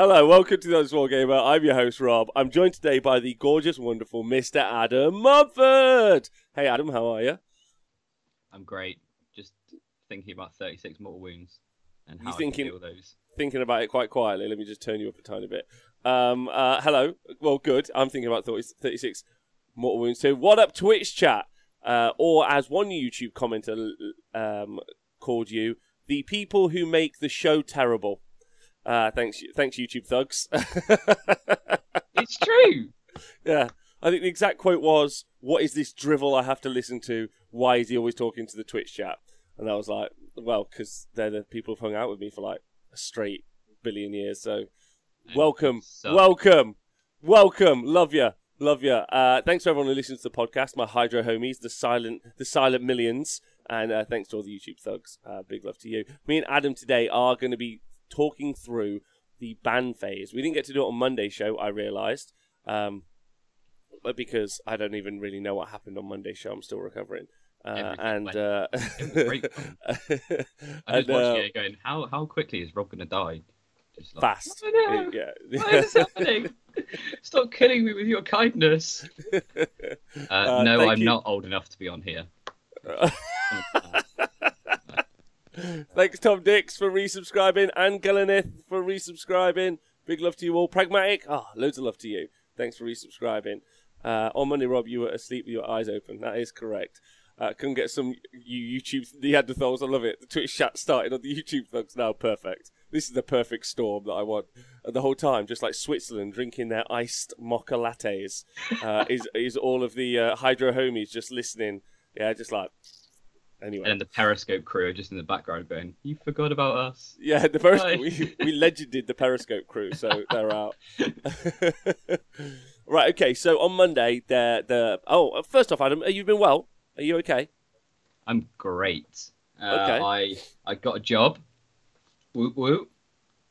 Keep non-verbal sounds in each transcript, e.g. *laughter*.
Hello, welcome to the Small Gamer. I'm your host, Rob. I'm joined today by the gorgeous, wonderful Mr. Adam Mumford. Hey, Adam, how are you? I'm great. Just thinking about 36 mortal wounds and You how I thinking- can heal those. Thinking about it quite quietly. Let me just turn you up a tiny bit. Um, uh, hello. Well, good. I'm thinking about 30 36 mortal wounds too. What up, Twitch chat? Uh, or as one YouTube commenter um, called you, the people who make the show terrible. Uh, thanks, thanks, YouTube thugs. *laughs* It's true. Yeah. I think the exact quote was, What is this drivel I have to listen to? Why is he always talking to the Twitch chat? And I was like, Well, because they're the people who've hung out with me for like a straight billion years. So, welcome, welcome, welcome. Love you. Love you. Uh, thanks to everyone who listens to the podcast, my Hydro homies, the silent, the silent millions, and uh, thanks to all the YouTube thugs. Uh, big love to you. Me and Adam today are going to be talking through the ban phase. We didn't get to do it on Monday show. I realised, um, but because I don't even really know what happened on Monday show, I'm still recovering. Uh, and uh, It was great *laughs* fun. I and, was watching uh, it going, how how quickly is Rob going to die? Just like, fast. "Oh, no. Yeah. *laughs* What is happening? *laughs* Stop killing me with your kindness. Uh, Uh, no, I'm you. not old enough to be on here. Thanks, Tom Dix, for resubscribing, and Galanith for resubscribing. Big love to you all. Pragmatic, ah, loads of love to you. Thanks for resubscribing. Uh, on Monday, Rob, you were asleep with your eyes open. That is correct. Uh, couldn't get some you YouTube the Neanderthals. I love it. The Twitch chat started on the YouTube thugs now. Perfect. This is the perfect storm that I want. And the whole time, just like Switzerland drinking their iced mocha lattes, uh, is is all of the uh, hydro homies just listening. Yeah, just like anyway. And then the Periscope crew are just in the background going, you forgot about us. Yeah, the Periscope. We, we legended the Periscope crew, so they're out. *laughs* right. Okay. So on Monday, the the oh, first off, Adam, you've you been well? Are you okay? I'm great. Uh, Okay. I I got a job. Whoop whoop.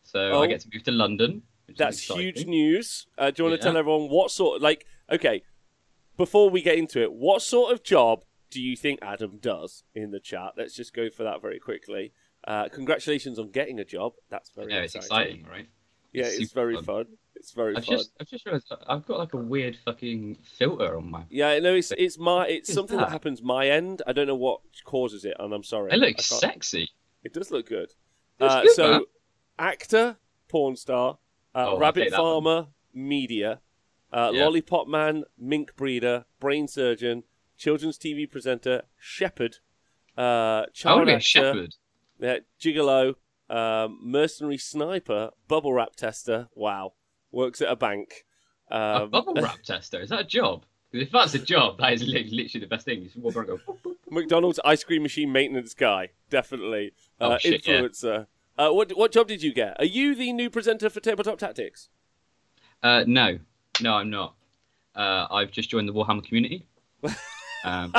So Oh. I get to move to London. That's huge news. Uh, do you want to tell everyone what sort? Like, okay, before we get into it, what sort of job do you think Adam does in the chat? Let's just go for that very quickly. Uh, congratulations on getting a job. That's very No, it's exciting. right? Yeah, It's it's, very fun. fun. It's very I've fun. just I've just realised I've got like a weird fucking filter on my. Yeah, no, it's it's my it's something that that? happens my end. I don't know what causes it, and I'm sorry. It looks sexy. It does look good. Uh, good, so, man. actor, porn star, uh, Oh, rabbit that one. farmer, media, uh, Yeah. lollipop man, mink breeder, brain surgeon, children's TV presenter, shepherd, uh, child a actor, shepherd. yeah, gigolo, um, mercenary sniper, bubble wrap tester. Wow, works at a bank. a Um, bubble wrap *laughs* tester. Is that a job? 'Because if that's a job, that is literally the best thing. You just walk around go. boop, boop. McDonald's ice cream machine maintenance guy, definitely. Oh, Uh, shit, yeah. influencer. Uh, what what job did you get? Are you the new presenter for Tabletop Tactics? Uh, no, no, I'm not. Uh, I've just joined the Warhammer community. *laughs* Um,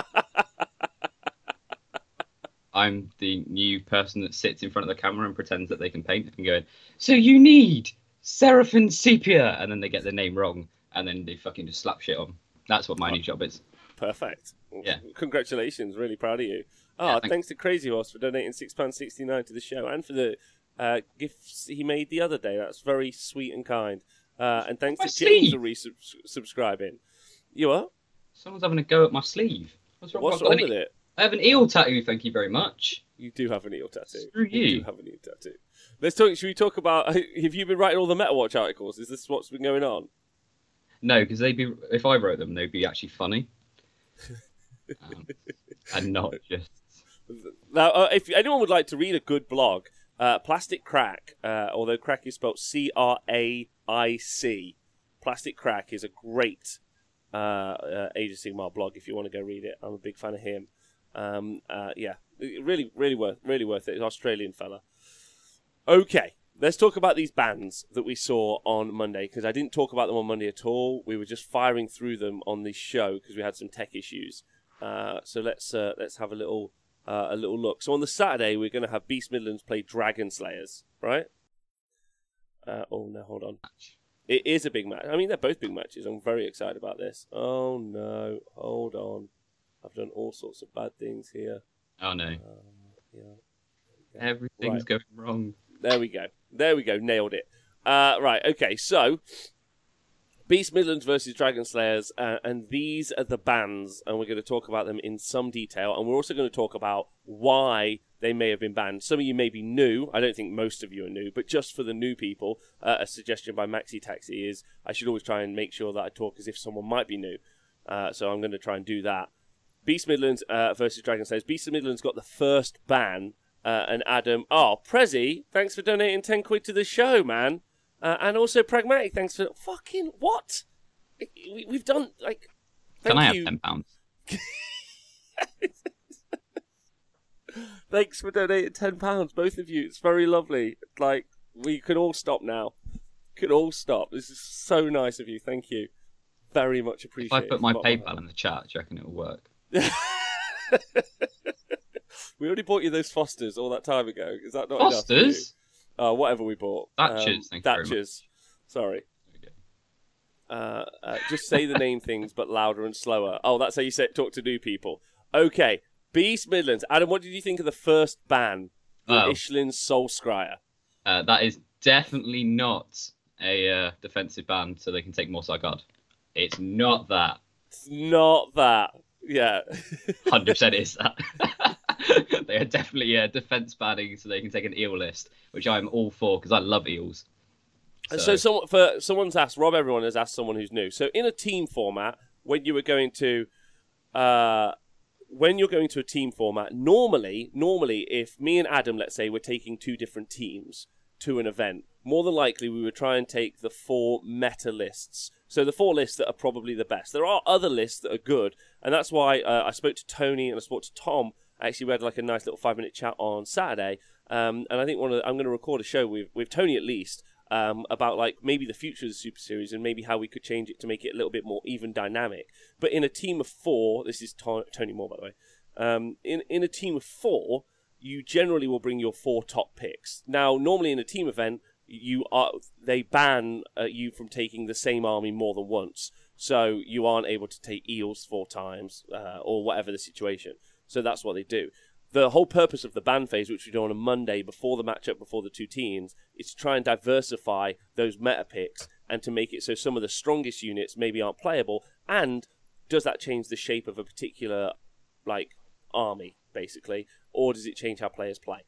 I'm the new person that sits in front of the camera and pretends that they can paint and go, so you need Seraphim Sepia, and then they get their name wrong, and then they fucking just slap shit on. That's what my new job is. Perfect. Yeah. Congratulations. Really proud of you. Oh, Yeah, thanks. thanks to Crazy Horse for donating six pounds sixty nine to the show and for the uh, gifts he made the other day. That's very sweet and kind. Uh, and thanks My to James sleeve. for resubscribing. You are? Someone's having a go at my sleeve. What's wrong, What's wrong with it? I have an eel tattoo, thank you very much. You do have an eel tattoo. Screw you. do have an eel tattoo. Let's talk. Should we talk about? *laughs* Have you been writing all the MetaWatch articles? Is this what's been going on? No, because they'd be if I wrote them, they'd be actually funny, *laughs* um, and not just. Now, uh, if anyone would like to read a good blog, uh, Plastic Crack, uh, although crack is spelled C R A I C, Plastic Crack is a great uh, uh, Age of Sigmar blog. If you want to go read it, I'm a big fan of him. Um, uh, yeah, really, really worth, really worth it. An Australian fella. Okay, let's talk about these bands that we saw on Monday because I didn't talk about them on Monday at all. We were just firing through them on this show because we had some tech issues. Uh, so let's uh, let's have a little uh, a little look. So on the Saturday we're going to have Beast Midlands play Dragon Slayers, right? Uh, oh no, hold on. It is a big match. I mean, they're both big matches. I'm very excited about this. Oh no, hold on. I've done all sorts of bad things here. Oh no, Uh, yeah. everything's Right. going wrong. There we go. There we go. Nailed it. Uh, right. Okay. So, Beast Midlands versus Dragon Slayers, uh, and these are the bands, and we're going to talk about them in some detail, and we're also going to talk about why they may have been banned. Some of you may be new. I don't think most of you are new, but just for the new people, uh, a suggestion by Maxi Taxi is I should always try and make sure that I talk as if someone might be new. Uh, so I'm going to try and do that. Beast Midlands uh, versus Dragon Slayers. Beast Midlands got the first ban, uh, and Adam. Oh, Prezi, thanks for donating ten quid to the show, man. Uh, and also pragmatic. Thanks for fucking what? We, we've done like. Can I have ten pounds? *laughs* Thanks for donating ten pounds, both of you. It's very lovely. Like we could all stop now. Could all stop. This is so nice of you. Thank you. Very much appreciated. If. I put my from the bottom of PayPal in the chat, do you reckon it'll work? *laughs* we already bought you those Fosters all that time ago. Is that not enough for you? Fosters? Uh, whatever we bought. Thatchers, Um, thank you very much. Thatchers. Sorry. Uh, uh, just say the name things, but louder and slower. Oh, that's how you say talk to new people. Okay. Beast Midlands. Adam, what did you think of the first ban? The Oh. Scryer. Uh, that is definitely not a uh, defensive ban, so they can take more guard. It's not that. It's not that. Yeah. *laughs* Hundred percent is that. *laughs* they are definitely a defense banning, so they can take an eel list, which I'm all for because I love eels. And So, someone for someone's asked Rob. Everyone has asked someone who's new. So in a team format, when you were going to, uh, when you're going to a team format, normally, normally, if me and Adam, let's say, we're taking two different teams to an event, more than likely we would try and take the four meta lists. So the four lists that are probably the best. There are other lists that are good, and that's why uh, I spoke to Tony and I spoke to Tom. Actually, we had like a nice little five minute chat on Saturday, um, and I think one of the, I'm going to record a show with with Tony at least um, about like maybe the future of the Super Series and maybe how we could change it to make it a little bit more even dynamic. But in a team of four, this is To- Tony Moore by the way. Um, in in a team of four, you generally will bring your four top picks. Now, normally in a team event, you are they ban uh, you from taking the same army more than once, so you aren't able to take eels four times uh, or whatever the situation. So that's what they do. The whole purpose of the ban phase, which we do on a Monday before the matchup, before the two teams, is to try and diversify those meta picks and to make it so some of the strongest units maybe aren't playable. And does that change the shape of a particular like army, basically, or does it change how players play,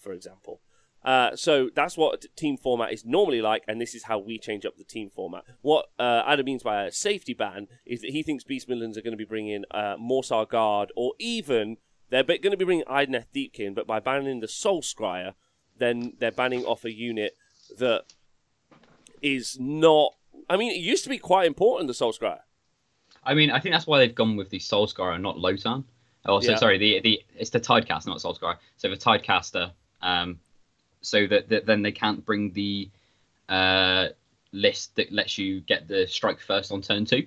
for example? Uh, so that's what team format is normally like, and this is how we change up the team format. What uh, Adam means by a safety ban is that he thinks Beast Midlands are going to be bringing uh, Morrsarr Guard, or even they're going to be bringing Idoneth Deepkin, but by banning the Soul Scryer, then they're banning off a unit that is not. I mean, it used to be quite important, the Soul Scryer. I mean, I think that's why they've gone with the Soulscar and not Lotann. Oh, so Yeah. sorry, the the it's the Tidecaster, not Soulscar. So the Tidecaster, um, so that, that then they can't bring the uh, list that lets you get the strike first on turn two,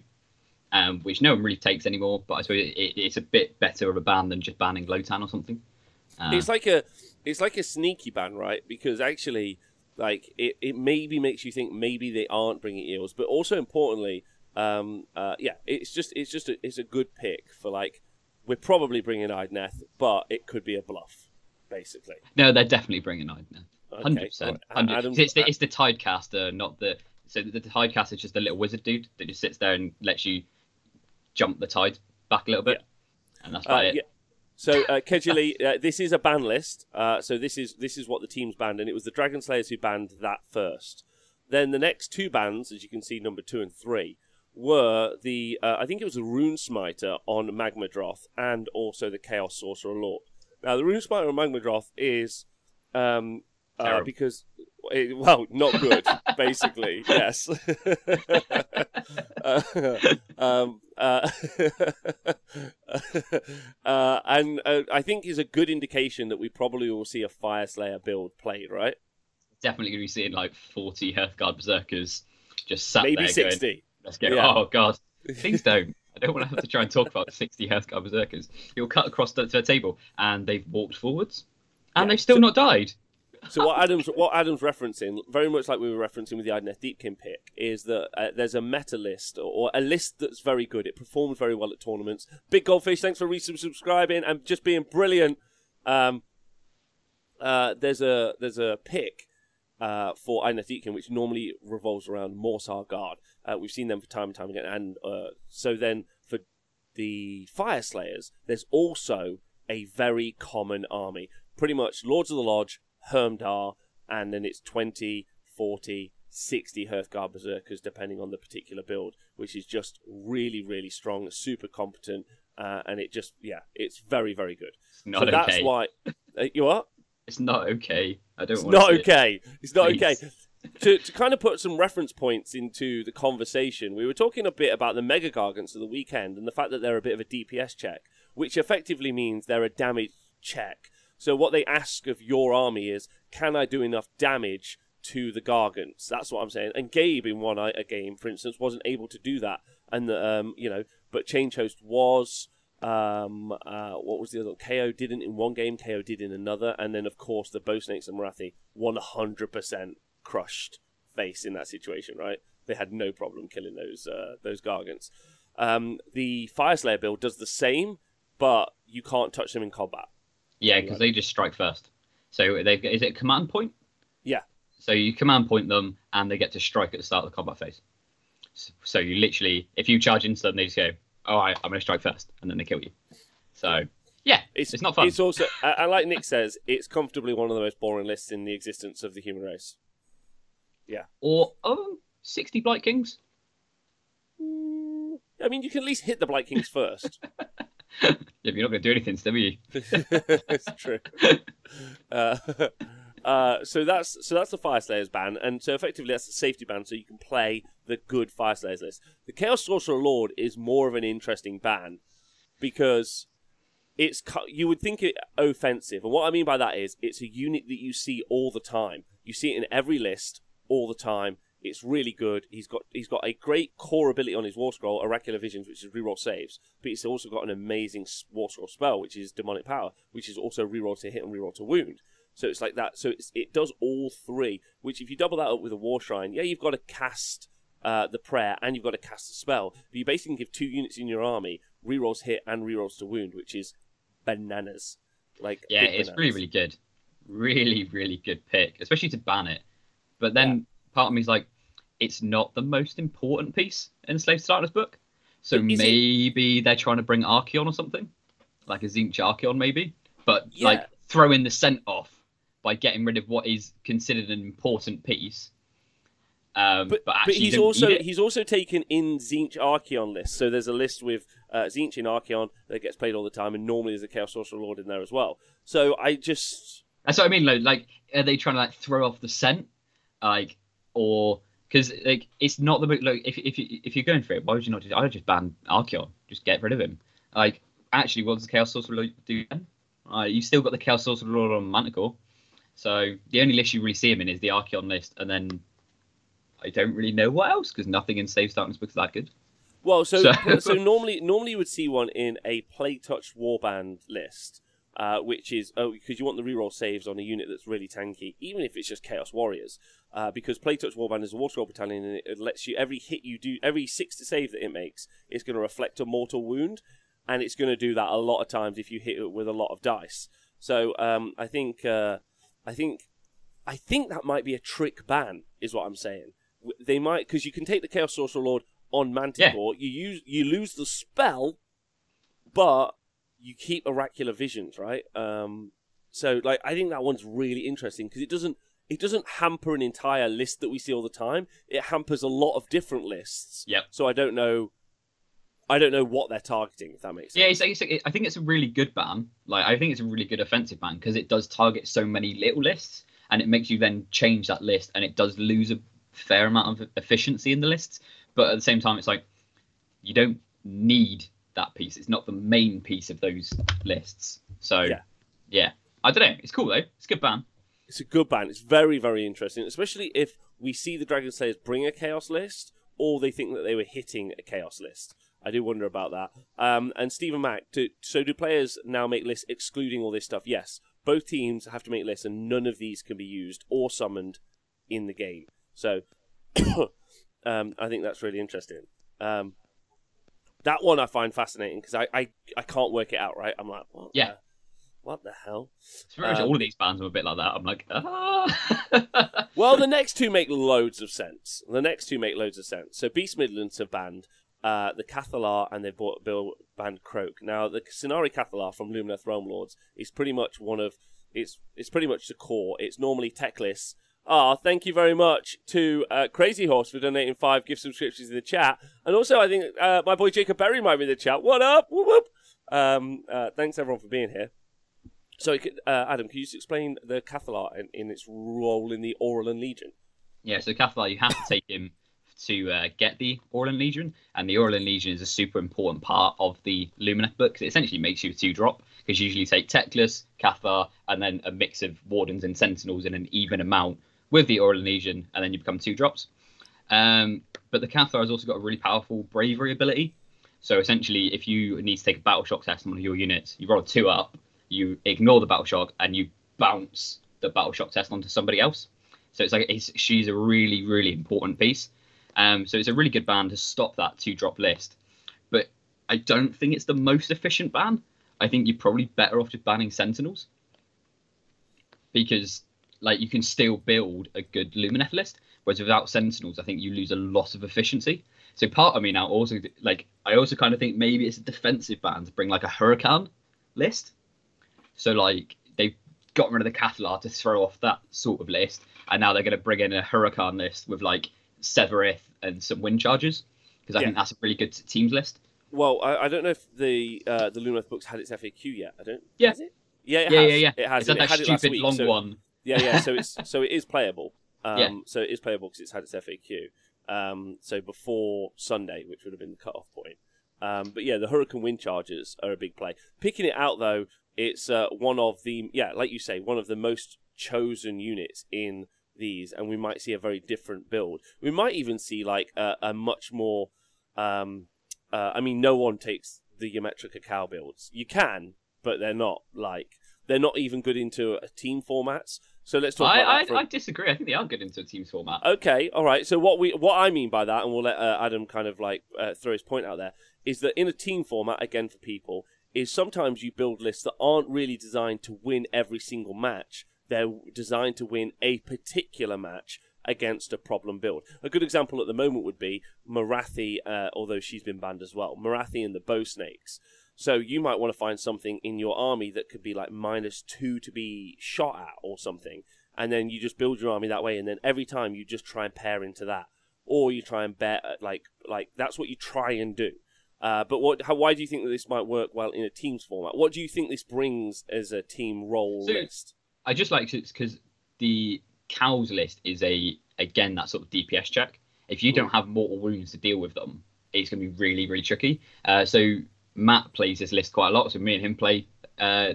um, which no one really takes anymore. But I suppose it, it, it's a bit better of a ban than just banning Lotann or something. Uh, it's like a it's like a sneaky ban, right? Because actually, like it, it maybe makes you think maybe they aren't bringing eels, but also importantly, um, uh, yeah, it's just it's just a, it's a good pick for like we're probably bringing Idoneth, but it could be a bluff, basically. no, they're definitely bringing. Okay. Hundred percent. It's the it's the Tidecaster, not the so the, the Tidecaster is just a little wizard dude that just sits there and lets you jump the tide back a little bit, and that's Uh, about it. yeah. So, uh, Kejili, uh, this is a ban list. Uh, so this is this is what the teams banned, and it was the Dragon Slayers who banned that first. Then the next two bans, as you can see, number two and three, were the uh, I think it was the Rune Smiter on Magmadroth and also the Chaos Sorcerer Lord. Now the Rune Smiter on Magmadroth is um, uh, because it, well, not good, basically. *laughs* Yes. *laughs* uh, um, uh, *laughs* uh, and uh, I think is a good indication that we probably will see a Fyreslayer build played, right? Definitely going to be seeing like forty Hearthguard berserkers just sat Maybe there sixty. going, "Let's go." Yeah. Oh god, please don't. I don't want to have to try and talk about sixty Hearthguard berserkers. You'll cut across the, the table, and they've walked forwards, and Yeah. they've still So- not died. So what Adam's what Adam's referencing, very much like we were referencing with the Idoneth Deepkin pick, is that uh, there's a meta list or, a list that's very good. It performs very well at tournaments. Big Goldfish, thanks for resubscribing and just being brilliant. Um, uh, there's a there's a pick uh, for Deepkin which normally revolves around Morrsarr Guard. Uh, we've seen them for time and time again. And uh, so then for the Fyreslayers, there's also a very common army. Pretty much Lords of the Lodge, Hermdar, and then it's 20, 40, 60 Hearthguard Berserkers, depending on the particular build, which is just really, really strong, super competent, uh, and it just, yeah, it's very, very good. It's not so okay. that's why. Uh, you what? It's not okay. I don't It's want not to see it. okay. It's not Please. okay. *laughs* to, to kind of put some reference points into the conversation, we were talking a bit about the Mega Gargants of the weekend and the fact that they're a bit of a DPS check, which effectively means they're a damage check. So what they ask of your army is, can I do enough damage to the Gargants? That's what I'm saying. And Gabe in one a game, for instance, wasn't able to do that, and um, you know, but Change Host was. Um, uh, what was the other? KO didn't in one game, KO did in another, and then of course the Bow Snakes and Morathi 100% crushed face in that situation. Right? They had no problem killing those uh, those Gargants. Um, the Fyreslayer build does the same, but you can't touch them in combat. Yeah, because they just strike first. So they is it command point? Yeah. So you command point them, and they get to strike at the start of the combat phase. So you literally, if you charge into them, they just go, "All right, I'm going to strike first, and then they kill you. So yeah, It's, It's not fun. It's also, uh, like Nick says, it's comfortably one of the most boring lists in the existence of the human race. Yeah. Or oh, 60 Blight Kings. I mean, you can at least hit the Blight Kings first. *laughs* *laughs* Yeah, you're not going to do anything, still, are you? it's true. Uh, *laughs* uh, so that's so that's the Fyreslayers ban, and so effectively that's the safety ban, so you can play the good Fyreslayers list. The Chaos Sorcerer Lord is more of an interesting ban because it's you would think it offensive, and what I mean by that is it's a unit that you see all the time. You see it in every list all the time. It's really good. He's got he's got a great core ability on his War Scroll, Oracular Visions, which is reroll saves, but he's also got an amazing War Scroll spell, which is Demonic Power, which is also reroll to hit and reroll to wound. So it's like that. So it's, it does all three. Which if you double that up with a War Shrine, yeah, you've got to cast uh, the prayer and you've got to cast the spell. But you basically give two units in your army rerolls hit and rerolls to wound, which is bananas. Like Yeah, it's really, bananas. really good. Really, really good pick, especially to ban it. But then part of me's like, it's not the most important piece in Slave to Darkness book. So is it- maybe they're trying to bring Archaon or something, like a Tzeentch Archaon, maybe. But Yeah. like throwing the scent off by getting rid of what is considered an important piece. Um, But, but, but he's also he's also taken in Tzeentch Archaon list. So there's a list with uh, Tzeentch in Archaon that gets played all the time, and normally there's a Chaos Sorcerer Lord in there as well. So I just That's what I mean. Like, like are they trying to like throw off the scent, like, or because like it's not the like if if you if you're going for it, why would you not just? I would just ban Archaon, just get rid of him. Like, actually, what does the Chaos Sorcerer do then? Uh, you still got the Chaos Sorcerer Lord on Manticore, so the only list you really see him in is the Archaon list, and then I don't really know what else because nothing in Save Darkness books is that good. Well, so so, So- normally normally you would see one in a play touch warband list, uh, which is oh because you want the reroll saves on a unit that's really tanky, even if it's just Chaos Warriors, uh, because play touch warband is a war scroll battalion and it, lets you every hit you do every six to save that it makes is going to reflect a mortal wound, and it's going to do that a lot of times if you hit it with a lot of dice. So um, I think uh, I think I think that might be a trick ban, is what I'm saying. They might because you can take the Chaos Sorcerer Lord on Manticore. You use you lose the spell, but you keep Oracular Visions, right? Um, so like I think that one's really interesting because it doesn't it doesn't hamper an entire list that we see all the time. It hampers a lot of different lists. Yep. So I don't know. I don't know what they're targeting. If that makes sense. Yeah, it's, it's, I think it's a really good ban. Like, I think it's a really good offensive ban because it does target so many little lists, and it makes you then change that list, and it does lose a fair amount of efficiency in the lists. But at the same time, it's like you don't need that piece. It's not the main piece of those lists. So, Yeah. yeah, I don't know. It's cool though. It's a good ban. It's a good ban. It's very, very interesting, especially if we see the Dragon Slayers bring a Chaos list, or they think that they were hitting a Chaos list. I do wonder about that. Um, and Stephen Mack, do, so do players now make lists excluding all this stuff? Yes. Both teams have to make lists, and none of these can be used or summoned in the game. So *coughs* um, I think that's really interesting. Um, that one I find fascinating because I, I, I can't work it out, right? I'm like, what Yeah. the- What the hell? It's much Um, all of these bands are a bit like that. I'm like, ah. *laughs* Well, the next two make loads of sense. The next two make loads of sense. So Beast Midlands have banned uh, the Cathallar and they've bought, Bill banned Kroak. Now the Scinari Cathallar from Lumineth Realm Lords is pretty much one of it's it's pretty much the core. It's normally techless. Ah, thank you very much to uh, Crazy Horse for donating five gift subscriptions in the chat, and also I think uh, my boy Jacob Berry might be in the chat. What up? Whoop whoop. Um, uh, thanks everyone for being here. So, uh, Adam, can you just explain the Cathallar in, in its role in the Auralan Legion? yeah, so Cathar, you have to take him to uh, get the Auralan Legion, and the Auralan Legion is a super important part of the Lumineth book. It essentially makes you a two drop because you usually take Teclis, Cathar, and then a mix of Wardens and Sentinels in an even amount with the Auralan Legion, and then you become two drops. Um, but the Cathar has also got a really powerful bravery ability. So essentially, if you need to take a battle shock test on one of your units, you roll a two up, you ignore the battle shock, and you bounce the battle shock test onto somebody else. So it's like it's, she's a really, really important piece. Um, so it's a really good ban to stop that two drop list. But I don't think it's the most efficient ban. I think you're probably better off just banning Sentinels because like you can still build a good Lumineth list. Whereas without Sentinels, I think you lose a lot of efficiency. So part of me now also like I also kind of think maybe it's a defensive ban to bring like a Hurricane list. So like they've got rid of the Cathallar to throw off that sort of list, and now they're going to bring in a Hurricane list with like Sevireth and some Wind Chargers because I Yeah. think that's a really good teams list. Well, I, I don't know if the uh, the Lumineth books had its FAQ yet. I don't. Yeah. It? Yeah, it yeah, has. yeah, yeah. It has. It's it that it stupid week, long so- one. Yeah, yeah. So it's *laughs* so it is playable. Um, Yeah. So it is playable because it's had its FAQ. Um, so before Sunday, which would have been the cut-off point. Um, but yeah, the Hurricane Wind Chargers are a big play. Picking it out though, it's uh, one of the yeah, like you say, one of the most chosen units in these, and we might see a very different build. We might even see like a, a much more. Um, uh, I mean, no one takes the Geometric Cacao builds. You can, but they're not like they're not even good into a team formats. So let's talk I, about I, that. from- I disagree. I think they are good into a teams format. Okay, all right. So what we what I mean by that, and we'll let uh, Adam kind of like uh, throw his point out there, is that in a team format, again for people, is sometimes you build lists that aren't really designed to win every single match. They're designed to win a particular match against a problem build. A good example at the moment would be Morathi, uh, although she's been banned as well. Morathi and the Bow Snakes. So you might want to find something in your army that could be like minus two to be shot at or something, and then you just build your army that way. And then every time you just try and pair into that, or you try and bet at, like like that's what you try and do. Uh, but what? How, why do you think that this might work well in a teams format? What do you think this brings as a team role So- list? I just like to because the cows list is a again that sort of DPS check. If you don't have mortal wounds to deal with them, it's going to be really really tricky. Uh, so Matt plays this list quite a lot. So me and him play uh,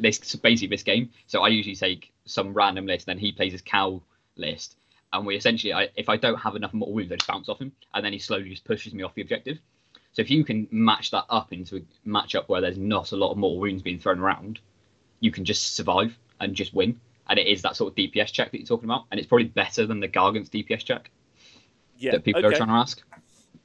this basically this game. So I usually take some random list, then he plays his cow list, and we essentially, I, if I don't have enough mortal wounds, I just bounce off him, and then he slowly just pushes me off the objective. So if you can match that up into a matchup where there's not a lot of mortal wounds being thrown around, you can just survive and just win. And it is that sort of DPS check that you're talking about, and it's probably better than the Gargant's DPS check Yeah. that people okay. are trying to ask.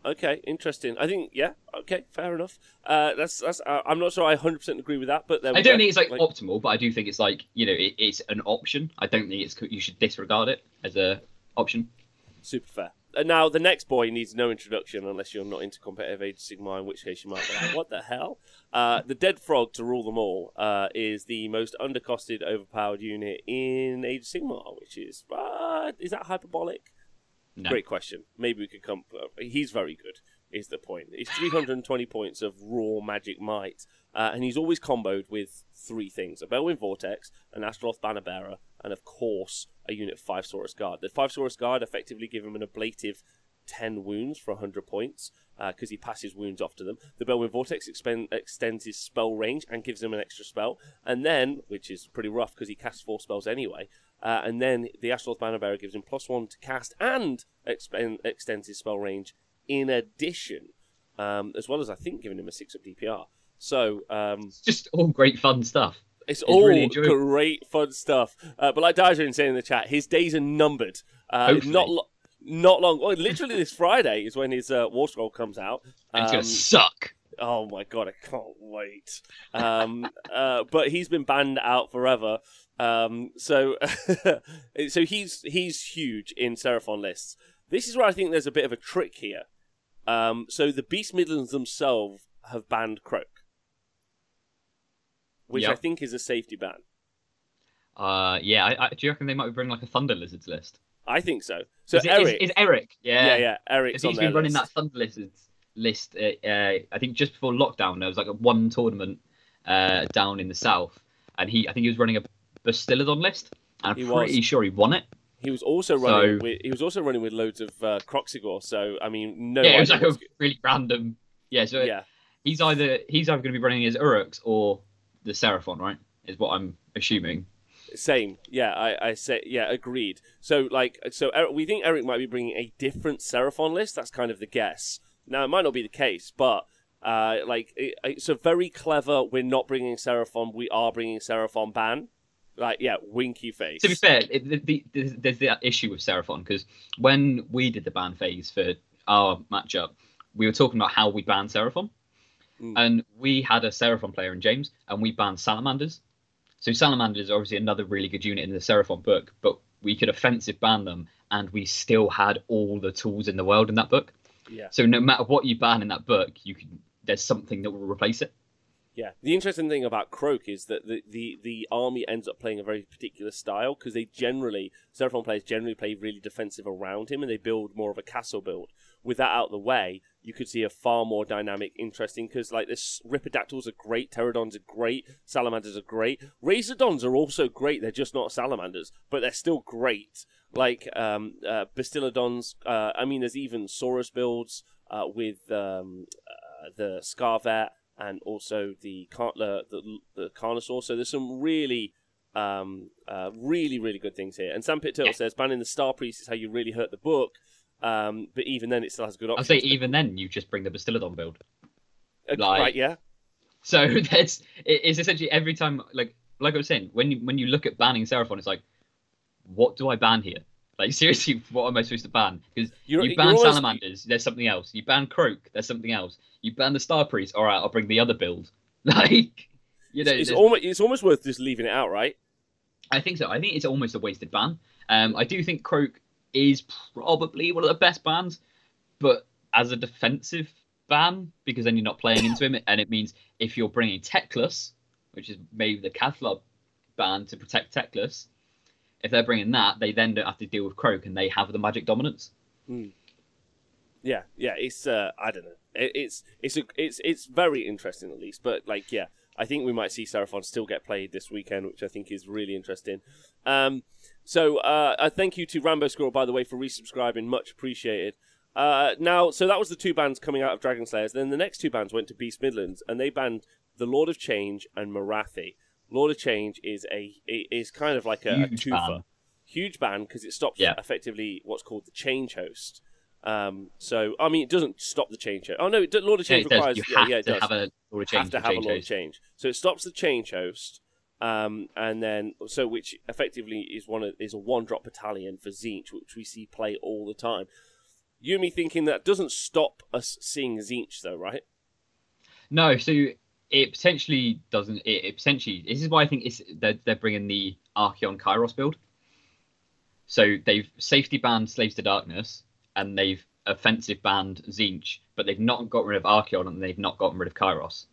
Okay, interesting. I think yeah. Okay, fair enough. Uh, that's that's. Uh, I'm not sure I 100 percent agree with that, but there I don't go. think it's like, optimal, but I do think it's like you know it, it's an option. I don't think it's you should disregard it as a option. super fair. And now the next boy needs no introduction unless you're not into competitive Age of Sigmar, in which case you might be like, "What the hell?" Uh, the Dead Frog to rule them all uh, is the most undercosted, overpowered unit in Age of Sigmar, which is uh, is that hyperbolic? No. Great question. Maybe we could come. uh, He's very good. Is the point? It's 320 *laughs* points of raw magic might, uh, and he's always comboed with three things: a Balewind Vortex, an Astrolith Banner Bearer, and of course a unit five Saurus Guard. The five Saurus Guard effectively give him an ablative 10 wounds for 100 points because he passes wounds off to them. The Balewind Vortex expend, extends his spell range and gives him an extra spell. And then, which is pretty rough because he casts four spells anyway, uh, and then the Astrolith Banner Bearer gives him plus one to cast and extends his spell range in addition, um, as well as I think giving him a six of DPR. So um, It's just all great fun stuff. it's It's all really great fun stuff. Uh, but like Dajan saying in the chat, his days are numbered. Uh, not lo- not long. Well, literally this Friday is when his uh, War Scroll comes out. And it's Um, gonna suck. Oh my god, I can't wait. Um, *laughs* uh, but he's been banned out forever. Um, so, *laughs* so he's he's huge in Seraphon lists. This is where I think there's a bit of a trick here. Um, so the Beast Midlands themselves have banned Kroak, which I think is a safety ban. Uh, yeah. I, I, do you reckon they might be bringing like a Thunder Lizards list? I think so. So is, it- Eric, is, is Eric? Yeah, yeah, yeah, Eric's Because on been running list. that Thunder Lizards list. Uh, uh, I think just before lockdown, there was like a one tournament uh, down in the south, and he I think he was running a Bastiladon list, He I'm was. pretty sure he won it. He was also running So- with he was also running with loads of uh, Kroxigor. So I mean, no, yeah, it was like a really random. Yeah, so yeah. he's either he's either going to be running his Uruks or the Seraphon, right? Is what I'm assuming. Same, yeah. I, I say, yeah, agreed. So, like, so Eric, we think Eric might be bringing a different Seraphon list. That's kind of the guess. Now, it might not be the case, but uh, like, it, it's a very clever. We're not bringing Seraphon. We are bringing Seraphon ban. Like, yeah, winky face. To be fair, it, the, the, there's, there's that issue with Seraphon because when we did the ban phase for our matchup, we were talking about how we ban Seraphon, Mm. and we had a Seraphon player in James, and we banned Salamanders. So Salamanders are obviously another really good unit in the Seraphon book, but we could offensive ban them, and we still had all the tools in the world in that book. yeah, So no matter what you ban in that book, you can there's something that will replace it. Yeah. The interesting thing about Croak is that the the, the army ends up playing a very particular style because they generally Seraphon players generally play really defensive around him, and they build more of a castle build. With that out of the way, you could see a far more dynamic, interesting. Because like this, Ripperdactyls are great, Terradons are great, Salamanders are great, Razordons are also great. They're just not salamanders, but they're still great. Like um, uh, Bastiladons. Uh, I mean, there's even Saurus builds uh, with um, uh, the Scarvet and also the Car- the the, the Carnosaur. So there's some really. Um, uh, really, really good things here. And Sam Pit Turtle Yeah. says banning the Star Priest is how you really hurt the book. Um, but even then, it still has good I'll say even then, you just bring the Bastiladon build. Uh, like- right, yeah, So *laughs* that's it- it's essentially every time like like I was saying when you when you look at banning Seraphon, it's like, what do I ban here? Like seriously, what am I supposed to ban? Because you ban always- salamanders, there's something else. You ban Kroak, there's something else. You ban the star priest, all right, I'll bring the other build. *laughs* Like, you know, it's there's- almost it's almost worth just leaving it out, right? I think so. I think it's almost a wasted ban. Um, I do think Kroak is probably one of the best bans, but as a defensive ban, because then you're not playing into him, and it means if you're bringing Teclis, which is maybe the Cathallar ban to protect Teclis, if they're bringing that, they then don't have to deal with Kroak, and they have the magic dominance. Yeah, yeah. It's uh, I don't know. It, it's it's a, it's it's very interesting at least. But like, yeah, I think we might see Seraphon still get played this weekend, which I think is really interesting. Um, so uh, a thank you to Rambo Squirrel by the way for resubscribing, much appreciated. Uh, now, so that was the two bands coming out of Dragon Slayers. Then the next two bands went to Beast Midlands, and they banned the Lord of Change and Morathi. Lord of Change is a is kind of like a, a Huge twofer, ban. huge ban because it stops Yeah. effectively what's called the change host. Um, so I mean, it doesn't stop the change host. Oh no, it, Lord of Yeah, Change does. requires You yeah, have yeah, it to does have a Lord of Change have to have a Lord of. Change. So it stops the change host, um, and then so which effectively is one of, is a one drop battalion for Tzeentch, which we see play all the time. You and me thinking that doesn't stop us seeing Tzeentch though, right? No, so it potentially doesn't. It, it potentially. This is why I think it's they're, they're bringing the Archaon Kairos build. So they've safety banned Slaves to Darkness, and they've offensive banned Tzeentch, but they've not got rid of Archaon, and they've not gotten rid of Kairos.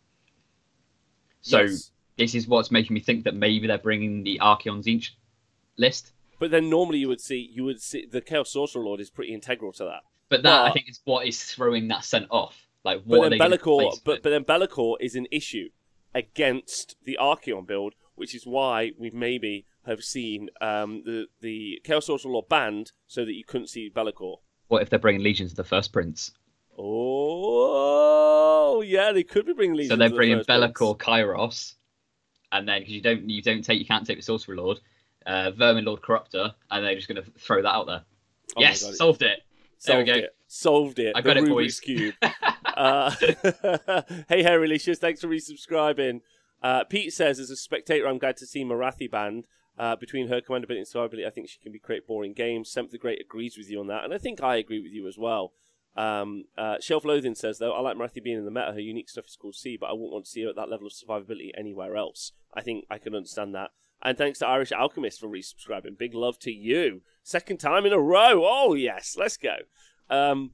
So Yes. this is what's making me think that maybe they're bringing the Archaon Tzeentch list. But then normally you would see you would see the Chaos Sorcerer Lord is pretty integral to that. But that I think is what is throwing that scent off. Like But what are then Be'lakor, but with? but then Be'lakor is an issue against the Archaon build, which is why we maybe have seen um, the the Chaos Sorcerer Lord banned so that you couldn't see Be'lakor. what if they're bringing Legions of the First Prince? Oh, yeah, they could be bringing Legion. So they're to the bringing. Be'lakor Kairos, and then because you don't you don't take you can't take the Sorcerer Lord, uh, Vermin Lord Corruptor, and they're just going to throw that out there. Oh yes, solved it. There we go. it. Solved it. I the got it, Rubik's boys. Cube. *laughs* uh, *laughs* hey, Harry Licious, thanks for resubscribing. Uh, Pete says, as a spectator, I'm glad to see Morathi banned. Uh, between her command ability and survivability, I think she can be create boring games. Semp the Great agrees with you on that, and I think I agree with you as well. Um, uh, Shelf Loathing says though, I like Morathi being in the meta. Her unique stuff is called C, but I wouldn't want to see her at that level of survivability anywhere else. I think I can understand that. And thanks to Irish Alchemist for resubscribing. Big love to you. Second time in a row. Oh yes, let's go. Um,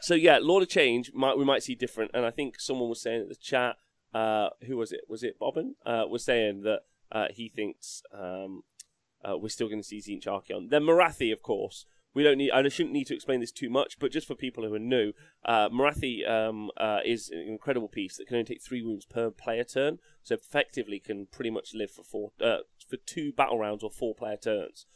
so yeah, Lord of Change might we might see different. And I think someone was saying in the chat, uh, who was it? Was it Bobbin? Uh, was saying that uh, he thinks um, uh, we're still going to see Tzeentch Archaon. Then Morathi, of course. We don't need. I shouldn't need to explain this too much, but just for people who are new, uh, Morathi um, uh, is an incredible piece that can only take three wounds per player turn, so effectively can pretty much live for four, for two battle rounds or four player turns,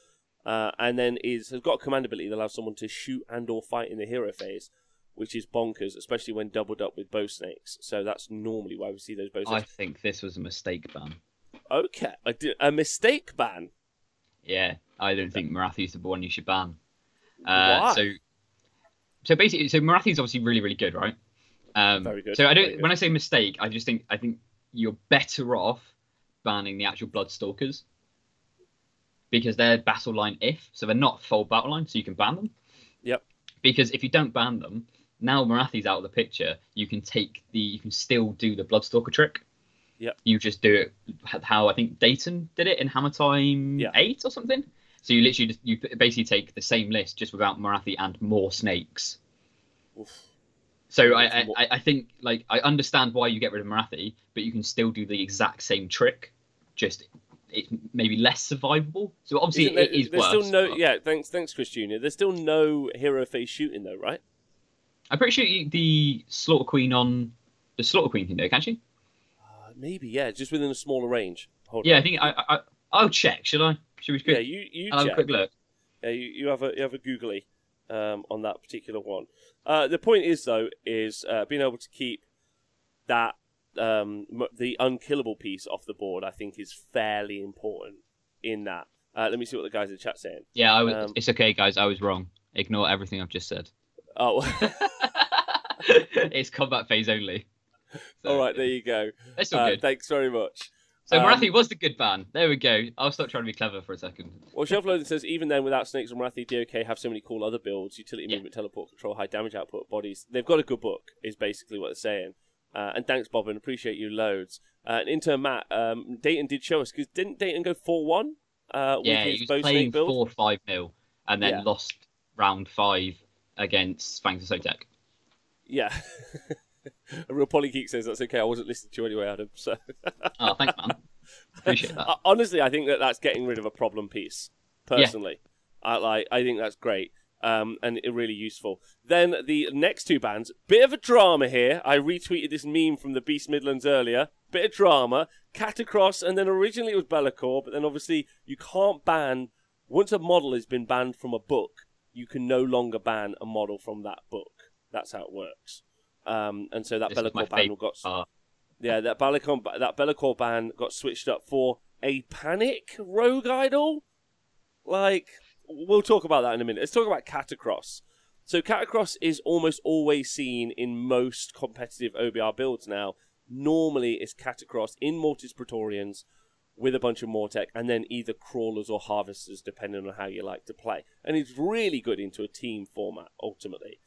and then is has got a command ability that allows someone to shoot and or fight in the hero phase, which is bonkers, especially when doubled up with bow snakes. So that's normally why we see those bow snakes. I think this was a mistake ban. Okay, did, a mistake ban. Yeah, I don't think Morathi's the one you should ban. Uh, Why? So, so basically, so Morathi's obviously really, really good, right? Um, Very good, So I don't. When I say mistake, I just think I think you're better off banning the actual Bloodstalkers because they're battle line if, so they're not full battle line, so you can ban them. Yep. Because if you don't ban them, now Morathi's out of the picture. You can take the, you can still do the Bloodstalker trick. Yep. You just do it how I think Dayton did it in Hammer Time Yeah. Eight or something. So you literally just you basically take the same list just without Morathi and more snakes. Oof. So I, I, I- think like I understand why you get rid of Morathi, but you can still do the exact same trick, just it's maybe less survivable. So obviously Isn't there- it is there's worse. still no. but Yeah, thanks, thanks, Chris Junior. There's still no hero face shooting though, right? I'm pretty sure the Slaughter Queen on the Slaughter Queen can do, can't she? Uh, maybe, yeah, just within a smaller range. Hold Yeah, on. I think I, I I'll check. Should I? Should we? Yeah, Quick, you you I'll have a quick look. Yeah, you, you have a you have a googly um, on that particular one. Uh, the point is though is uh, being able to keep that um, the unkillable piece off the board. I think is fairly important in that. Uh, let me see what the guys in the chat saying. Yeah, I was, Um, it's okay, guys. I was wrong. Ignore everything I've just said. Oh, *laughs* it's combat phase only. So, all right, there you go. That's still Uh, good. thanks very much. So um, Morathi was the good ban. There we go. I'll stop trying to be clever for a second. Well, Shelf Loading says even then, without Snakes and Morathi, DOK have so many cool other builds: utility Yeah. movement, teleport, control, high damage output, bodies. They've got a good book, is basically what they're saying. Uh, and thanks, Bob, and appreciate you loads. Uh, and into Matt, um, Dayton did show us because didn't Dayton go four one? Uh, Yeah, with he was playing four five nil, and then Yeah. lost round five against Fangs of Sotek. Yeah. *laughs* a real polygeek says that's okay. I wasn't listening to you anyway, Adam. So Oh, thanks, man. Appreciate that. *laughs* Uh, honestly, I think that that's getting rid of a problem piece. Personally, I like. I think that's great. Um, and really useful. Then the next two bands, bit of a drama here. I retweeted this meme from the Beast Midlands earlier. Bit of drama. Katakros, and then originally it was Be'lakor, but then obviously you can't ban once a model has been banned from a book. You can no longer ban a model from that book. That's how it works. Um, and so that This is Be'lakor ban got part. yeah, that Be'lakor, that Be'lakor ban got switched up for a Panic Rogue Idol. Like, we'll talk about that in a minute. Let's talk about Katakros. So Katakros is almost always seen in most competitive OBR builds now. Normally, it's Katakros in Mortis Praetorians with a bunch of Mortek, and then either crawlers or harvesters, depending on how you like to play. And it's really good into a team format, ultimately.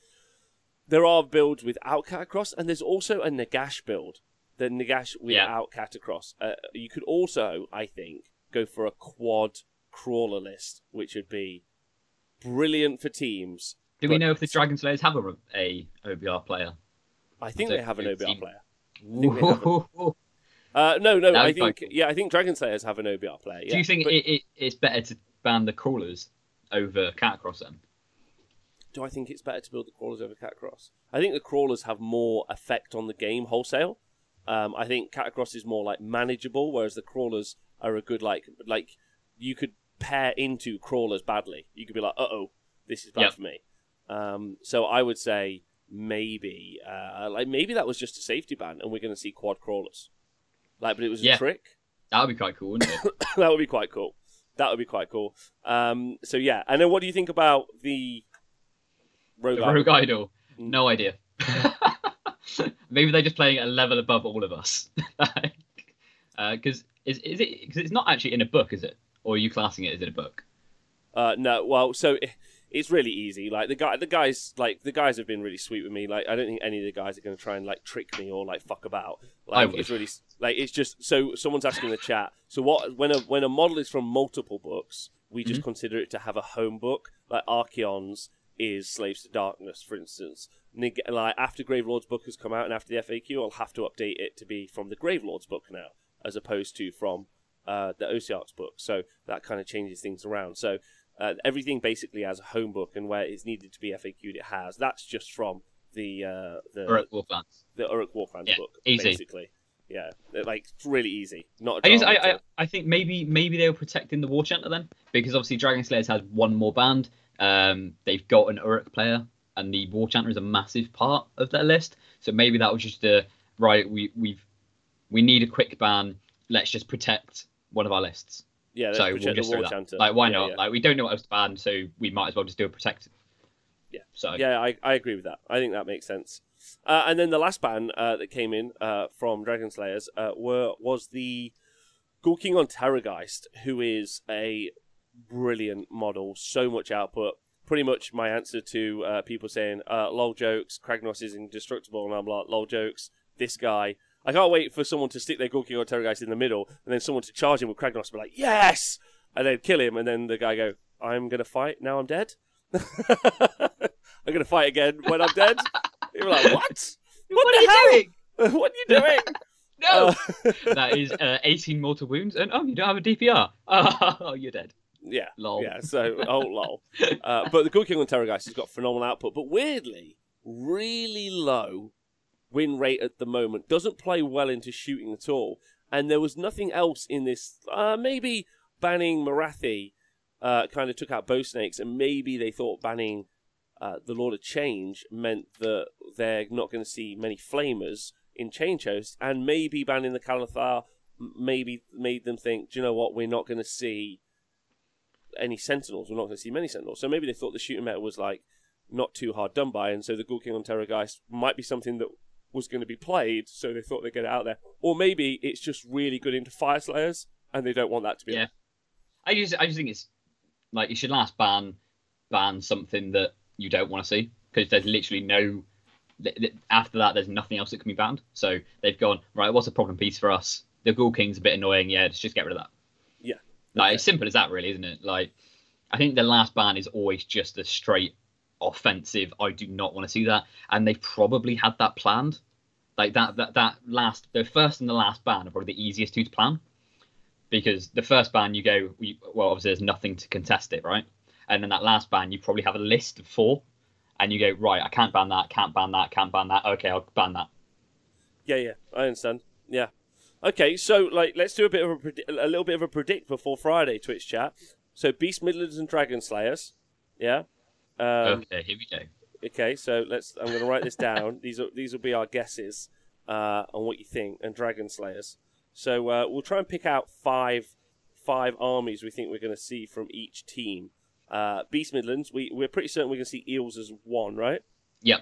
There are builds without Katakros, and there's also a Nagash build. The Nagash without Katakros. Uh, you could also, I think, go for a quad crawler list, which would be brilliant for teams. Do we know if the Dragon Slayers have a, a OBR player? I think they have an OBR player. *laughs* Uh, no, no, I think cool. yeah, I think Dragon Slayers have an OBR player. Yeah. you think But it, it, it's better to ban the crawlers over Katakros then? do I think it's better to build the crawlers over Katakros? I think the crawlers have more effect on the game wholesale. Um, I think Catacross is more like manageable, whereas the crawlers are a good like like you could pair into crawlers badly. You could be like, uh oh, this is bad Yep. for me. Um, so I would say maybe uh, like maybe that was just a safety ban, and we're going to see quad crawlers. Like, but it was a trick. That would be quite cool, wouldn't it? *coughs* that would be quite cool. That would be quite cool. Um, so yeah, and then what do you think about the Rogue? the Idol? Rogue Idol. Mm. No idea. *laughs* Maybe they're just playing a level above all of us. *laughs* Because is, is it? Because it's not actually in a book, is it? Or are you classing it as in a book? Uh, no, well, so it's really easy. Like the guy, the guys, like the guys have been really sweet with me. Like I don't think any of the guys are going to try and like trick me or like fuck about. Like it's really like it's just so someone's asking in the chat. So what when a when a model is from multiple books, we just Mm-hmm. consider it to have a home book. Like Archaon's is Slaves to Darkness, for instance. Nig- Like after Grave Lord's book has come out and after the FAQ, I'll have to update it to be from the Grave Lord's book now, as opposed to from uh, the Ossiarch's book. So that kind of changes things around. So uh, everything basically has a home book, and where it's needed to be FAQ'd, it has. That's just from the uh, the at Wolflands. the Uruk Warfans Yeah, book, easy. basically. Yeah, like it's really easy. Not. a I I, I. I think maybe maybe they were protecting the War Chanter then, because obviously Dragon Slayers has one more band. Um, they've got an Uruk player, and the War Chanter is a massive part of their list. So maybe that was just a right. We we've we need a quick ban. Let's just protect one of our lists. Yeah. so we'll just throw that. Like why Yeah, not? yeah. Like we don't know what else to ban, so we might as well just do a protect. Yeah. So Yeah, I, I agree with that. I think that makes sense. Uh, and then the last ban uh, that came in uh, from Dragon Slayers uh, were was the Ghoul King on Terrorgeist, who is a brilliant model, so much output. Pretty much my answer to uh, people saying, uh, lol jokes, Kragnos is indestructible, and I'm like, lol jokes, this guy. I can't wait for someone to stick their Ghoul King on Terrorgeist in the middle, and then someone to charge him with Kragnos and be like, yes! And then kill him, and then the guy go, I'm going to fight, now I'm dead? *laughs* I'm going to fight again when I'm dead? You're like, what? What, the hell? doing? *laughs* what are you doing? No, Uh, *laughs* that is uh, 18 mortal wounds, and oh, you don't have a DPR. Oh, you're dead. yeah. Lol. Yeah, so, oh, lol. Uh, but the Ghoul King on Terrorgeist has got phenomenal output, but weirdly, really low win rate at the moment. Doesn't play well into shooting at all. And there was nothing else in this. Uh, maybe banning Morathi uh, kind of took out bow snakes, and maybe they thought banning uh, the Lord of Change meant that they're not going to see many flamers in Change Host, and maybe banning the Cathallar maybe made them think, do you know what, we're not going to see any Sentinels. We're not going to see many Sentinels. So maybe they thought the shooting meta was like not too hard done by, and so the Ghoul King on Terrorgeist might be something that was going to be played, so they thought they'd get it out there. Or maybe it's just really good into Fyreslayers, and they don't want that to be. Yeah. I just, I just think it's like you should last ban, ban something that you don't want to see because there's literally no. After that, there's nothing else that can be banned. So they've gone right. What's a problem piece for us? The Ghoul King's a bit annoying. Yeah, let's just get rid of that. Yeah. Like Okay. it's simple as that, really, isn't it? Like, I think the last ban is always just a straight offensive. I do not want to see that, and they probably had that planned. Like that, that, that last, the first and the last ban are probably the easiest two to plan, because the first ban you go, well, obviously there's nothing to contest it, right? And then that last ban, you probably have a list of four, and you go, right, I can't ban that, can't ban that, can't ban that. Okay, I'll ban that. Yeah, yeah, I understand. Yeah. Okay, so like, let's do a bit of a, a little bit of a predict before Friday Twitch chat. So Beast Midlands and Dragon Slayers. Yeah. Um, okay, here we go. Okay, so let's. I'm going to write this down. *laughs* these are these will be our guesses uh, on what you think and Dragon Slayers. So uh, we'll try and pick out five five armies we think we're going to see from each team. Uh, Beast Midlands, we we're pretty certain we're going to see Eels as one, right? Yep.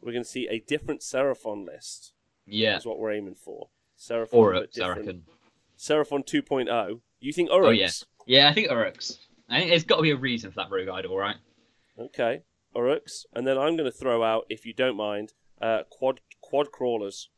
We're going to see a different Seraphon list. Yeah. Is what we're aiming for. Seraphon, Or but I reckon. Seraphon 2.0. You think Uruks? Oh, yeah. Yeah, I think Uruks. I think there's got to be a reason for that rogue idol, right? Okay, Uruks, and then I'm going to throw out, if you don't mind, uh, quad quad crawlers.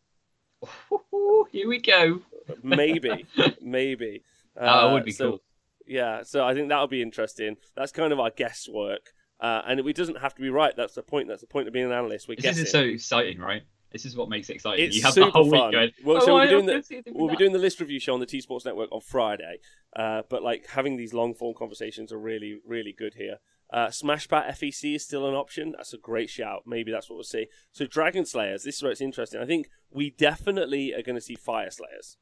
Here we go. maybe, *laughs* maybe. Oh, Uh, would be so, cool. Yeah, so I think that'll be interesting. That's kind of our guesswork, uh, and it doesn't have to be right. That's the point. That's the point of being an analyst. We're This guessing. is so exciting, right? This is what makes it exciting. It's you have super the whole fun. week going. Well, oh, so we'll be doing the- We'll be doing the list review show on the T Sports Network on Friday, uh, but like having these long form conversations are really, really good here. Uh, Smashbat FEC is still an option. That's a great shout. Maybe that's what we'll see. So Dragon Slayers. This is where it's interesting. I think we definitely are going to see Fyreslayers.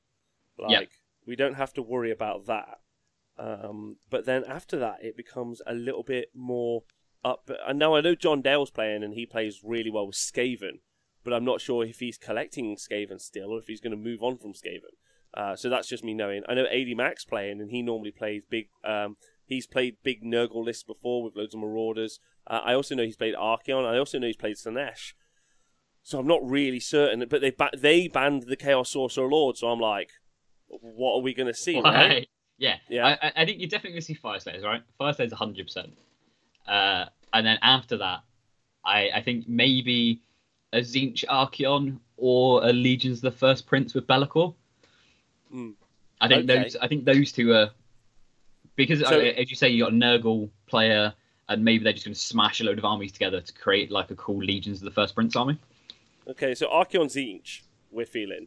Like Yeah. we don't have to worry about that. Um, but then after that, it becomes a little bit more up. And now I know John Dale's playing, and he plays really well with Skaven, but I'm not sure if he's collecting Skaven still, or if he's going to move on from Skaven. Uh, so that's just me knowing. I know AD Max playing, and he normally plays big. Um, he's played big Nurgle lists before with loads of Marauders. Uh, I also know he's played Archaon. I also know he's played Slaanesh. So I'm not really certain, but they ba- they banned the Chaos Sorcerer Lord. So I'm like, what are we going to see? Right? Right. *laughs* Yeah. Yeah. I, I- think you're definitely going to see Fyreslayers, right? Fyreslayers 100%. Uh, and then after that, I, I think maybe a Tzeentch Archaon or a Legions the First Prince with Be'lakor. Mm. I think Okay. those I think those two are because So- uh, as you say you got a Nurgle player and maybe they're just going to smash a load of armies together to create like a cool Legions of the First Prince army. Okay, so Archaon Tzeentch, we're feeling.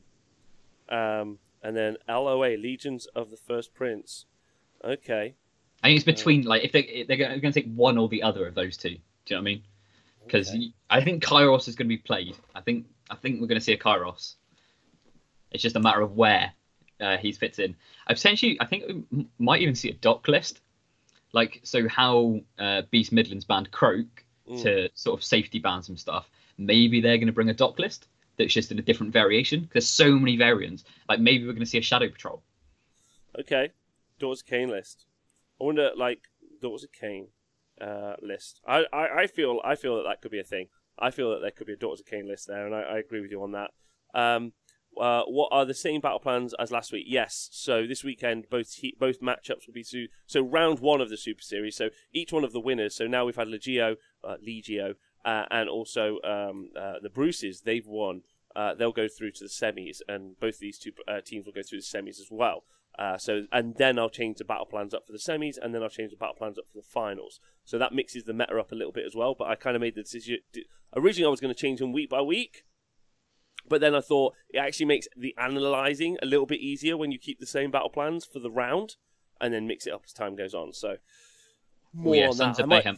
Um, and then LOA, Legions of the First Prince. Okay. I think it's between like if they if they're going to take one or the other of those two. Do you know what I mean? Because Okay. I think Kairos is going to be played. I think I think we're going to see a Kairos. It's just a matter of where uh, he fits in. I potentially I think we might even see a DOK list, like so how uh, Beast Midlands banned Kroak Mm. to sort of safety ban some stuff. Maybe they're going to bring a DOK list that's just in a different variation. There's so many variants. Like maybe we're going to see a Shadow Patrol. Okay. Daughters of Khaine list. I wonder, like, Daughters of Khaine uh, list. I, I, I feel I feel that that could be a thing. I feel that there could be a Daughters of Khaine list there, and I, I agree with you on that. Um, uh, what are the same battle plans as last week? Yes. So this weekend, both he- both matchups will be so, so round one of the Super Series. So each one of the winners. So now we've had Legio, uh, Legio, uh, and also um, uh, the Bruces. They've won. Uh, they'll go through to the semis, and both these two teams will go through the semis as well. So and then I'll change the battle plans up for the semis, and then I'll change the battle plans up for the finals. So that mixes the meta up a little bit as well. But I kind of made the decision. Originally, I was going to change them week by week, but then I thought it actually makes the analyzing a little bit easier when you keep the same battle plans for the round, and then mix it up as time goes on. So more yeah, on Sons that. of I might-. Go,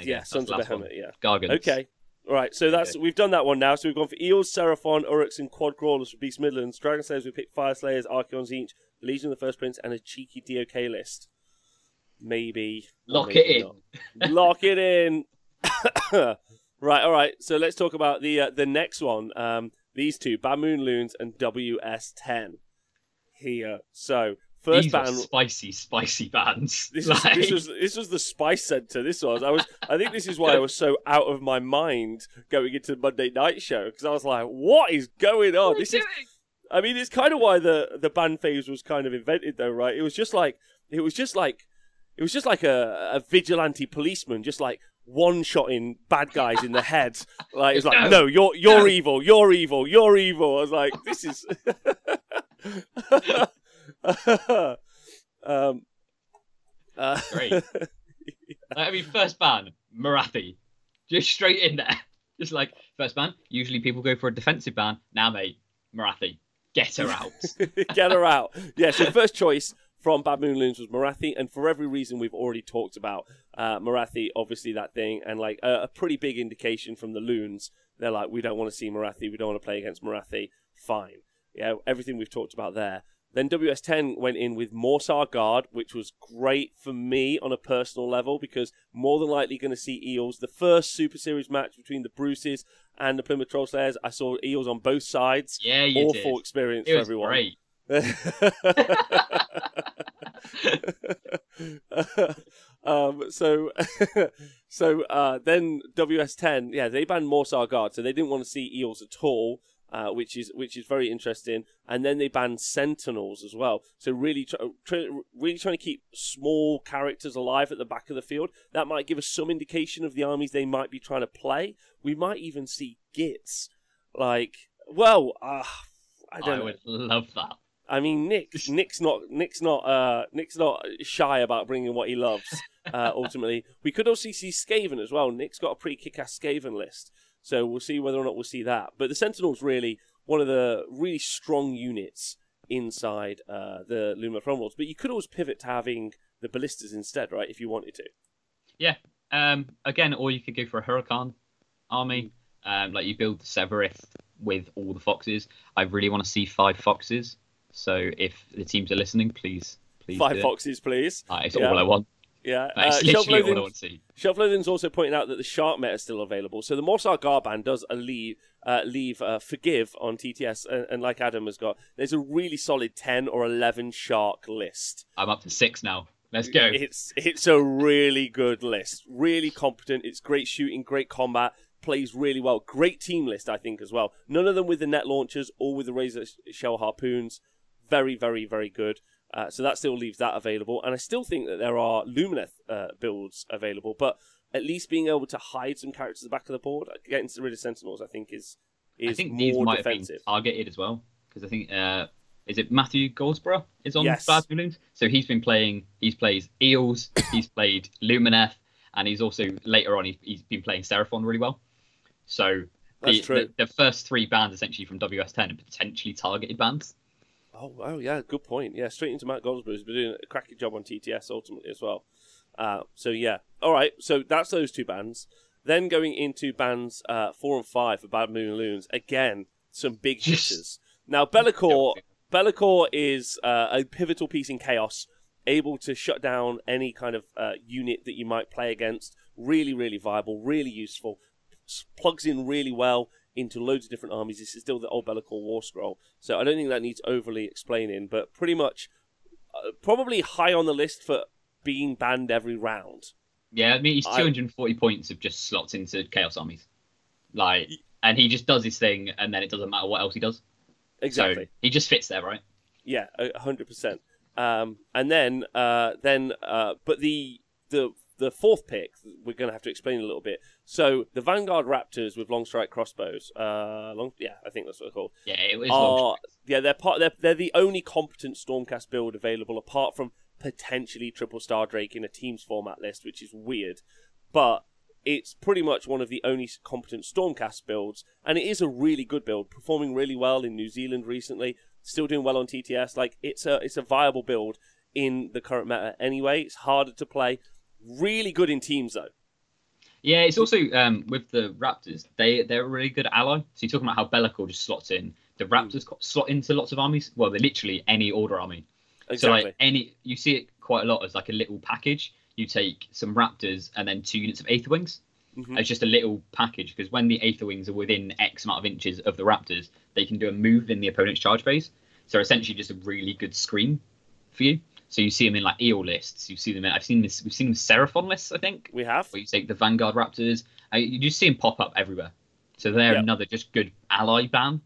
yeah, Sons of. Behemoth. Yeah. Gargants. Okay. All right, so that's we've done that one now. So we've gone for Eels, Seraphon, Uruks, and Quad Crawlers for Beast Midlands. Dragon Slayers, we picked Fire Slayers, Archaon Tzeentch, Legion of the First Prince, and a cheeky DOK list. Maybe. Lock maybe it in. Lock it in. *laughs* *laughs* right, all right. So let's talk about the uh, the next one. Um, these two, Bad Moon Loons and WS10. Here. So first These ban. are spicy, spicy bands. *laughs* This was, Like- this was this was the spice center. This was I was I think this is why I was so out of my mind going into the Monday night show because I was like, what is going on? What This you is doing? I mean, it's kind of why the the band phase was kind of invented, though, right? It was just like it was just like it was just like a, a vigilante policeman, just like one shotting bad guys in the head. *laughs* Like it's like, No. no, you're you're No. evil, you're evil, you're evil. I was like, this is. *laughs* um. Uh, Great. *laughs* I mean, first ban, Morathi. Just straight in there. Just like, first ban, usually people go for a defensive ban. Now, mate, Morathi, get her out. Get her out. Yeah, so first choice from Bad Moon Loons was Morathi, and for every reason we've already talked about, uh, Morathi, obviously that thing, and like a, a pretty big indication from the Loons. They're like, we don't want to see Morathi, we don't want to play against Morathi. Fine. Yeah, everything we've talked about there. Then WS10 went in with Morrsarr Guard, which was great for me on a personal level because more than likely going to see Eels. The first Super Series match between the Bruces and the Plymouth Troll Slayers, I saw Eels on both sides. Yeah, you Awful did. experience It for was everyone. great. *laughs* um, so, *laughs* so uh, then WS10, yeah, they banned Morrsarr Guard, so they didn't want to see eels at all, uh, which is which is very interesting. And then they banned Sentinels as well. So really, try, try, really trying to keep small characters alive at the back of the field. That might give us some indication of the armies they might be trying to play. We might even see Gits, like, well, uh, I I, don't know. would love that. I mean, Nick, Nick's not, Nick's not, uh, Nick's not shy about bringing what he loves. Uh, *laughs* ultimately, we could also see Skaven as well. Nick's got a pretty kick-ass Skaven list, so we'll see whether or not we'll see that. But the Sentinels really one of the really strong units inside uh, the Luma Worlds. But you could always pivot to having the ballistas instead, right? If you wanted to. Yeah. Um, again, or you could go for a Hurakan army. Um, like you build the Sevireth with all the foxes. I really want to see five foxes. So if the teams are listening, please, please. Five foxes, please. Uh, it's Yeah. all I want. Yeah. Uh, literally all I Shelf want to see. Loathing's also pointing out that the Shark meta is still available. So the Morrsarr Guard ban does a leave, uh, leave uh, Forgive on TTS, and, and like Adam has got, there's a really solid 10 or 11 Shark list. I'm up to six now. Let's go. It's it's a really good list, really competent. It's great shooting, great combat, plays really well. Great team list, I think, as well. None of them with the net launchers or with the razor shell harpoons. Very, very, very good. Uh, so that still leaves that available, and I still think that there are Lumineth uh, builds available, but at least being able to hide some characters at the back of the board against rid of Sentinels, I think is is I think these more might defensive. have been targeted as well because I think uh, is it Matthew Goldsborough is on Yes. Bad Balloons, so he's been playing. He's plays Eels, *coughs* he's played Lumineth, and he's also later on he, he's been playing Seraphon really well. So That's the, true. The, the first three bands essentially from WS10 are potentially targeted bands. Oh, wow, yeah, good point. Yeah, straight into Matt Goldsborough, who's been doing a cracking job on TTS ultimately as well. Uh, so, yeah. All right, so that's those two bands. Then going into bands uh, four and five for Bad Moon Loons. Again, some big hitters. Now, Be'lakor, Be'lakor is uh, a pivotal piece in Chaos, able to shut down any kind of uh, unit that you might play against. Really, really viable, really useful. Plugs in really well into loads of different armies. This is still the old Be'lakor War Scroll, so I don't think that needs overly explaining. But pretty much, uh, probably high on the list for being banned every round. Yeah, I mean he's I- 240 points of just slots into Chaos armies, like, and he just does his thing, and then it doesn't matter what else he does. Exactly. So he just fits there, right? Yeah, a hundred percent. Um, and then, uh, then, uh, but the the the fourth pick we're going to have to explain a little bit. So the Vanguard Raptors with long strike crossbows, uh, long, yeah, I think that's what they're called. Yeah, it was. are yeah they're part they're, they're the only competent Stormcast build available apart from potentially triple star Drake in a teams format list, which is weird, but it's pretty much one of the only competent Stormcast builds, and it is a really good build, performing really well in New Zealand recently, still doing well on TTS. Like it's a it's a viable build in the current meta anyway. It's harder to play, really good in teams though. Yeah, it's also um, with the Raptors. They they're a really good ally. So you're talking about how Be'lakor just slots in. The Raptors co- slot into lots of armies. Well, they're literally any order army. Exactly. So like any, you see it quite a lot as like a little package. You take some Raptors and then two units of Aether Wings. Mhm. It's just a little package because when the Aether Wings are within X amount of inches of the Raptors, they can do a move in the opponent's charge phase. So essentially, just a really good screen for you. So you see them in like Eel lists. You see them in. I've seen this. We've seen them Seraphon lists. I think we have. where you take the Vanguard Raptors. Uh, you just see them pop up everywhere. So they're Yep. another just good ally ban.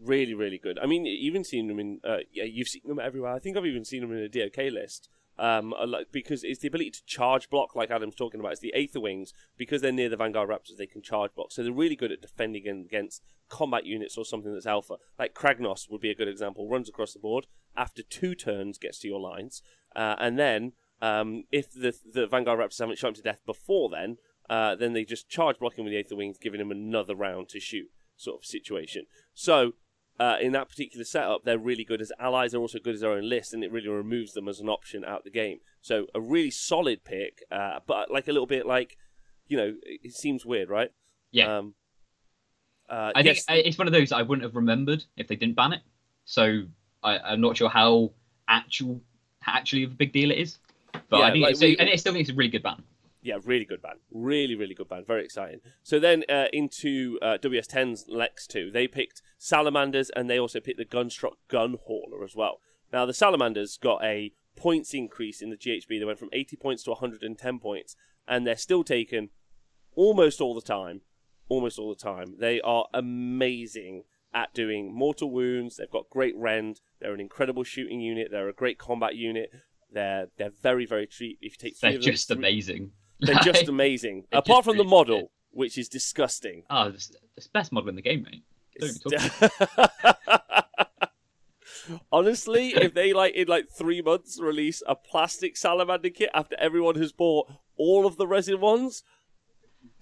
really, really good. I mean, you've even seen them in. Uh, yeah, you've seen them everywhere. I think I've even seen them in a DOK list. Um, like, because it's the ability to charge block, like Adam's talking about. It's the Aether Wings because they're near the Vanguard Raptors. They can charge block, so they're really good at defending against combat units or something that's alpha. Like Kragnos would be a good example. Runs across the board after two turns, gets to your lines, uh, and then um, if the the Vanguard Raptors haven't shot him to death before then, uh, then they just charge blocking with the Aether Wings, giving him another round to shoot, sort of situation. So uh, in that particular setup, they're really good as allies. They're also good as their own list, and it really removes them as an option out the game. So a really solid pick, uh, but like a little bit like, you know, it seems weird, right? Yeah. Um, uh, I think yes, uh, it's one of those I wouldn't have remembered if they didn't ban it. So I, I'm not sure how actual actually of a big deal it is. But Yeah, I think like it's, we- and I still think it's a really good band. yeah, really good band, really really good band, very exciting. So then uh, into uh, WS10's Lex two, they picked Salamanders, and they also picked the Grundstok Gun Hauler as well. Now the Salamanders got a points increase in the GHB. They went from 80 points to 110 points, and they're still taken almost all the time. Almost all the time. They are amazing at doing mortal wounds. They've got great rend. They're an incredible shooting unit. They're a great combat unit. They're they're very very cheap. If you take They're of them, just amazing. they're *laughs* just amazing. They're Apart just from the model, good. which is disgusting. Oh, it's it's the best model in the game, mate. Don't even talk *laughs* Honestly, if they like in like three months release a plastic salamander kit after everyone has bought all of the resin ones,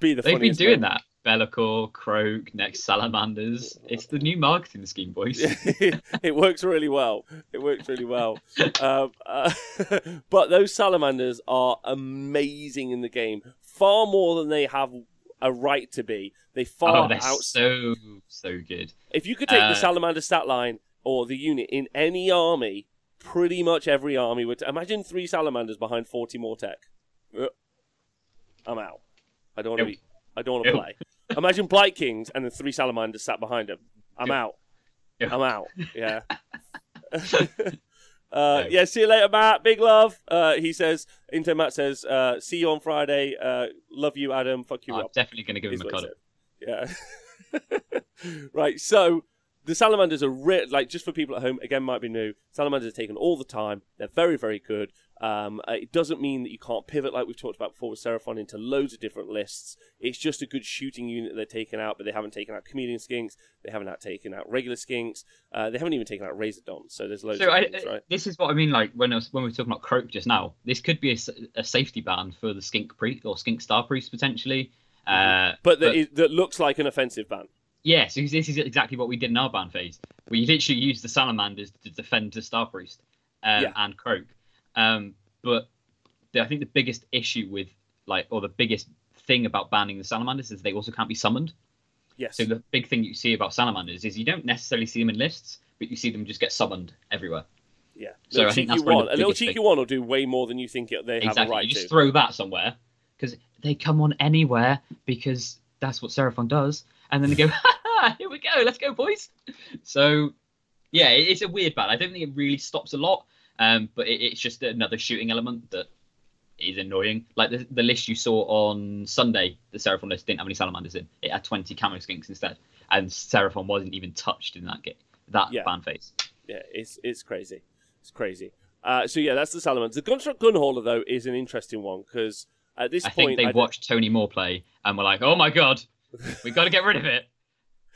be the funny. They've been doing moment. that. Be'lakor, Kroak, next Salamanders. It's the new marketing scheme, boys. *laughs* it works really well. It works really well. *laughs* um, uh, *laughs* but those salamanders are amazing in the game, far more than they have a right to be. They far oh, out. so so good. If you could take Uh, the salamander stat line or the unit in any army, pretty much every army would. Imagine three salamanders behind forty Mortek. Uh, I'm out. I don't want to be. I don't want to play. Imagine Blight Kings and the three salamanders sat behind him. I'm Nope. out. Nope. I'm out. Yeah. *laughs* Uh, yeah, see you later, Matt. Big love. Uh, he says, Inter Matt says, uh, see you on Friday. Uh, love you, Adam. Fuck you, I'm Rob. definitely going to give is him a what cuddle. Yeah. *laughs* right. So the salamanders are re- like just for people at home. Again, might be new. Salamanders are taken all the time. They're very, very good. Um, uh, it doesn't mean that you can't pivot like we've talked about before with Seraphon into loads of different lists. It's just a good shooting unit they're taking out, but they haven't taken out chameleon skinks. They haven't out taken out regular skinks. Uh, they haven't even taken out razordons. So there's loads So of I, things, right? this is what I mean. Like when I was, when we were talking about Kroak just now, this could be a safety ban for the skink priest or skink star priest potentially. Uh, But that, is, that looks like an offensive ban. yeah, so this is exactly what we did in our ban phase. We literally used the salamanders to defend the star priest um, Yeah. and Kroak. Um, but the, I think the biggest issue with like, or the biggest thing about banning the salamanders is they also can't be summoned. Yes. So the big thing you see about salamanders is you don't necessarily see them in lists, but you see them just get summoned everywhere. yeah. so little I think that's one. A little cheeky thing. one will do way more than you think they have a exactly. right you just to. throw that somewhere because they come on anywhere because that's what Seraphon does, and then they go, *laughs* "Ha, ha, "Here we go, let's go, boys." So, yeah, it's a weird ban. I don't think it really stops a lot, um, but it, it's just another shooting element that is annoying. Like the, the list you saw on Sunday, the Seraphon list didn't have any salamanders in. It had twenty camo skinks instead, and Seraphon wasn't even touched in that game, that Yeah. ban phase. Yeah, it's it's crazy. It's crazy. Uh, so yeah, that's the Salamanders. The Grundstok Gunhauler though is an interesting one because at this I point, I think they watched Tony Moore play and were like, "Oh my god, we've got to get rid of it." *laughs*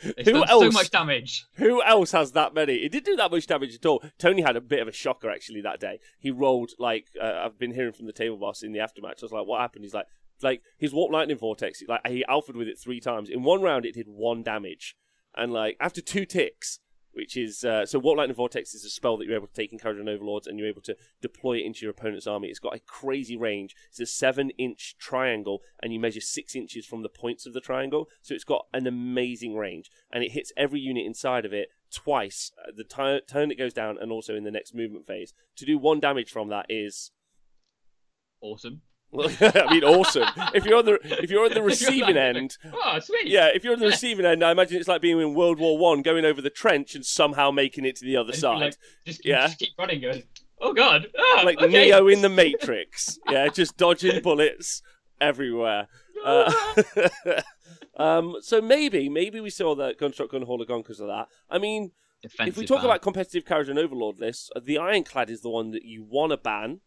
It's Who done so else? much damage. Who else has that many? It didn't do that much damage at all. Tony had a bit of a shocker actually that day. He rolled like uh, I've been hearing from the table boss in the aftermatch. I was like, "What happened?" He's like, "Like his warp lightning vortex. Like he alphaed with it three times in one round. It did one damage, and like after two ticks." Which is uh, so. what Lightning Vortex is a spell that you're able to take in Kharadron Overlords, and you're able to deploy it into your opponent's army. It's got a crazy range. It's a seven-inch triangle, and you measure six inches from the points of the triangle. So it's got an amazing range, and it hits every unit inside of it twice. uh, The ti- turn it goes down, and also in the next movement phase. To do one damage from that is, Awesome. *laughs* I mean, awesome. If you're on the if you're on the *laughs* receiving end, Oh, sweet. yeah, if you're on the receiving end, I imagine it's like being in World War One, going over the trench and somehow making it to the other side. Like, just, Yeah. just keep running, going. Oh god. Oh, like okay. Neo in the Matrix. Yeah, just dodging bullets everywhere. Uh, *laughs* um, so maybe, maybe we saw the that Grundstok Gunhauler gone because of that. I mean, if we talk ban. about competitive Kharadron Overlord lists, the Ironclad is the one that you want to ban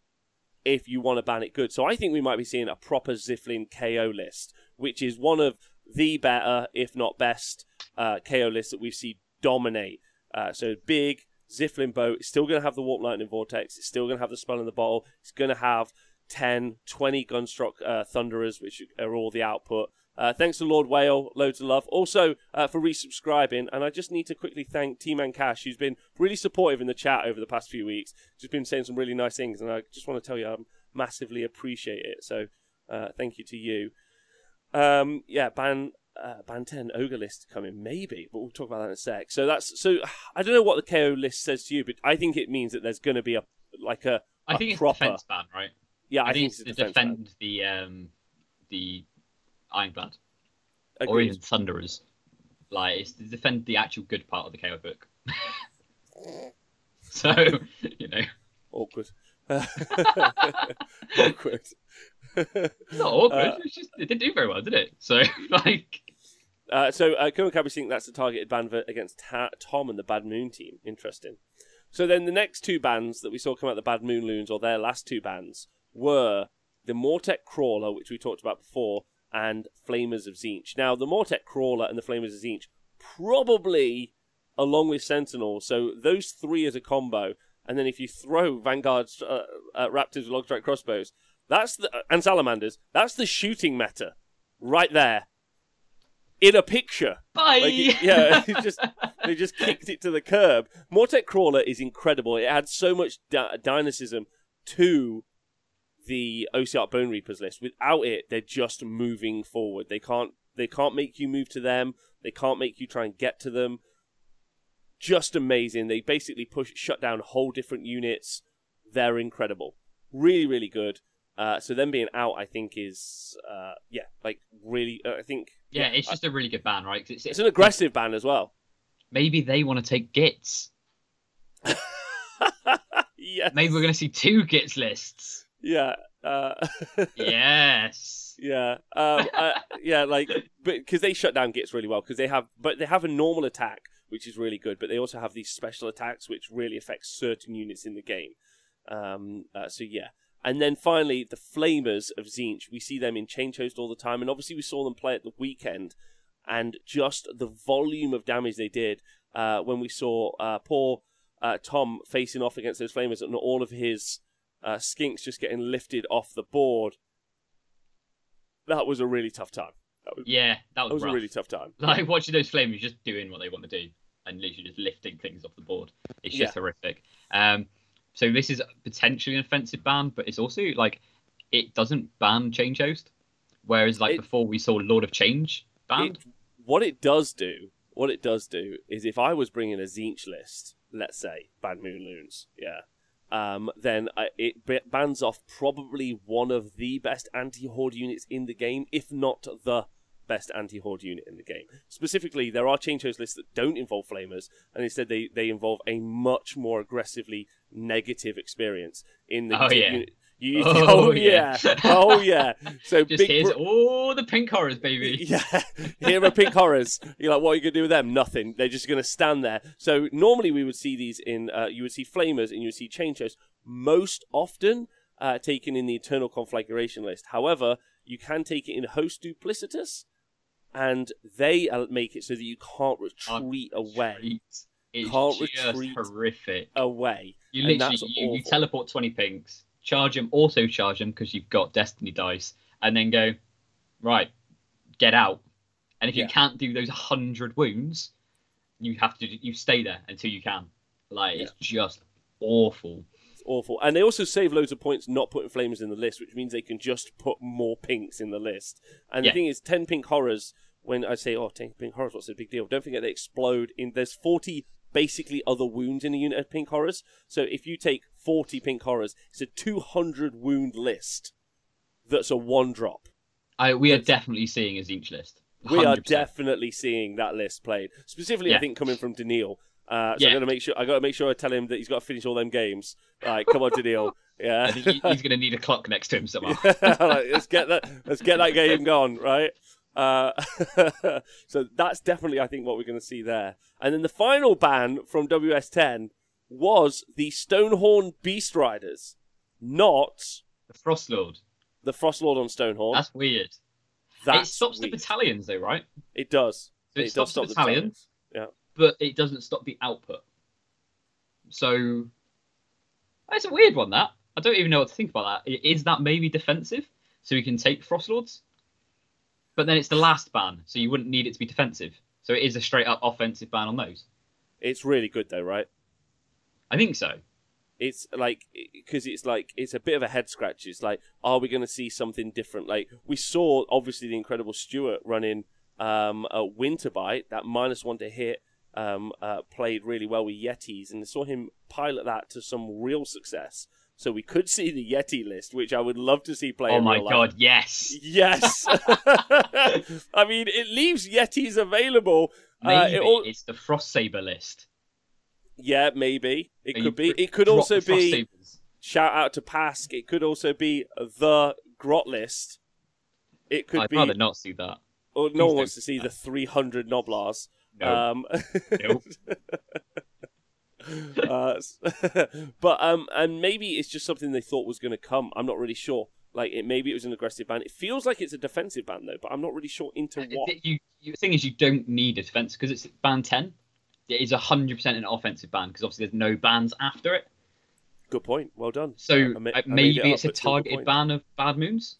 if you want to ban it good. So I think we might be seeing a proper Zilfin KO list, which is one of the better, if not best, uh, KO lists that we've seen dominate. Uh, so big Zilfin boat. It's still going to have the Warp Lightning Vortex. It's still going to have the Spell in the Bottle. It's going to have 10, 20 Grundstok uh, Thunderers, which are all the output. Uh, thanks to Lord Whale, loads of love. Also uh, for resubscribing, and I just need to quickly thank T-Man Cash, who's been really supportive in the chat over the past few weeks. Just been saying some really nice things, and I just want to tell you I massively appreciate it. So uh, thank you to you. Um, yeah, ban uh, ban ten ogre list coming maybe, but we'll talk about that in a sec. So that's so I don't know what the KO list says to you, but I think it means that there's going to be a like a I a think it's proper- defense ban, right? yeah. I, think, it's to defense ban. defend the um the Ironclad or even Thunderers. Like it's to defend the actual good part of the KO book. *laughs* so you know, awkward. *laughs* awkward. it's not awkward. Uh, it's just it didn't do very well, did it? So *laughs* like, Uh, so, uh, Cabby think that's the targeted ban for, against Ta- Tom and the Bad Moon team. Interesting. So then the next two bands that we saw come out the Bad Moon Loons, or their last two bands, were the Mortek Crawler, which we talked about before, and Flamers of Tzeentch. Now, the Mortek Crawler and the Flamers of Tzeentch, probably along with Sentinel, so those three as a combo, and then if you throw Vanguard's uh, uh, Raptors with Longstrike crossbows, that's the, and Salamanders, that's the shooting meta right there in a picture. bye. Like, it- yeah, *laughs* it just they just kicked it to the curb. Mortek Crawler is incredible. It adds so much dy- dynamism to the OCR Bone Reapers list. Without it, they're just moving forward. They can't they can't make you move to them. They can't make you try and get to them. Just amazing. They basically push shut down whole different units. They're incredible. Really, really good. Uh, so them being out, I think, is uh, yeah, like really. Uh, I think yeah, it's just a really good ban, right? 'Cause It's, it's an aggressive ban as well. Maybe they want to take Gits. *laughs* yeah, Maybe we're going to see two Gits lists. Yeah, uh, *laughs* yes. yeah, um, uh, yeah. Like, because they shut down Gits really well because they have, but they have a normal attack which is really good. But they also have these special attacks, which really affect certain units in the game. Um, uh, so yeah. And then finally, the Flamers of Tzeentch. We see them in Change Host all the time, and obviously we saw them play at the weekend, and just the volume of damage they did uh, when we saw uh, poor uh, Tom facing off against those Flamers, and all of his uh, skinks just getting lifted off the board. That was a really tough time. That was, Yeah, that was, that was a really tough time. *laughs* Like watching those flames just doing what they want to do and literally just lifting things off the board. It's just horrific. Um, so this is potentially an offensive ban, but it's also like it doesn't ban change host, whereas like It- before we saw Lord of Change banned. It, what it does do, what it does do, is if I was bringing a Tzeentch list, let's say Bad Moon Loons, yeah, um, then I, it b- bans off probably one of the best anti-horde units in the game, if not the best anti-horde unit in the game. Specifically, there are change host lists that don't involve flamers, and instead they, they involve a much more aggressively negative experience in the Oh, yeah. unit. You, Oh, *laughs* oh, yeah. yeah, oh yeah. So just big here's bro- all the pink horrors, baby. *laughs* yeah, here are pink horrors. You're like, what are you gonna do with them? Nothing. They're just gonna stand there. So normally we would see these in, uh, you would see flamers and you would see chain shows. Most often uh, taken in the eternal conflagration list. However, you can take it in host duplicitous, and they uh, make it so that you can't retreat away. Retreat. It's Can't just retreat. horrific. Away. You literally you, you teleport twenty pinks, charge them, also charge them because you've got destiny dice, and then go right, get out. And if Yeah. you can't do those hundred wounds, you have to you stay there until you can. Like it's just awful. It's awful. And they also save loads of points not putting flamers in the list, which means they can just put more pinks in the list. And Yeah. the thing is, 10 pink horrors, when I say, oh, 10 pink horrors, what's the big deal? Don't forget they explode in. There's 40 basically other wounds in a unit of pink horrors. So if you take 40 pink horrors, it's a 200 wound list that's a one drop. I we are definitely seeing a Tzeentch list. We are definitely seeing that list played. Specifically, I think coming from Daniil. Uh, so Yeah. I got to make sure. I got to make sure I tell him that he's got to finish all them games. Like, come on, Daniil. Yeah. *laughs* I think he- he's going to need a clock next to him somehow. *laughs* Like, let's get that. Let's get that game gone, right? Uh, *laughs* so that's definitely, I think, what we're going to see there. And then the final ban from WS10 was the Stonehorn Beast Riders, not the Frost Lord. the Frostlord on Stonehorn. That's weird. That's it stops weird. the battalions though, right? It does. So it, does stops stop the battalions, Yeah. but it doesn't stop the output. So it's a weird one. That I don't even know what to think about That is that maybe defensive, so we can take Frost Lords? But then it's the last ban, so you wouldn't need it to be defensive. So it is a straight up offensive ban on those. It's really good though, right? I think so. it's like because it's like it's a bit of a head scratch. It's like, are we going to see something different? Like we saw, obviously, the incredible Stewart running um, a winter bite that minus one to hit um, uh, played really well with Yetis, and saw him pilot that to some real success. So we could see the Yeti list, which I would love to see play. oh in my real life. god, yes. Yes, *laughs* *laughs* I mean it leaves Yetis available. Uh, Maybe it all- it's the Frost Saber list. Yeah, maybe it Are could be. It could also be. Shout out to Pask. It could also be the Grot list. It could I'd be. rather not see that. Or no please one wants to see that. the 300 Gnoblars. No. Um, *laughs* uh, *laughs* but um, and maybe it's just something they thought was going to come. I'm not really sure. Like it, maybe it was an aggressive ban. It feels like it's a defensive ban though, but I'm not really sure into what. You, you, the thing is, you don't need a defense because it's ban 10. It is 100% an offensive ban because obviously there's no bans after it. Good point. Well done. So I ma- uh, I made it maybe up, it's a but still good targeted ban of bad moons.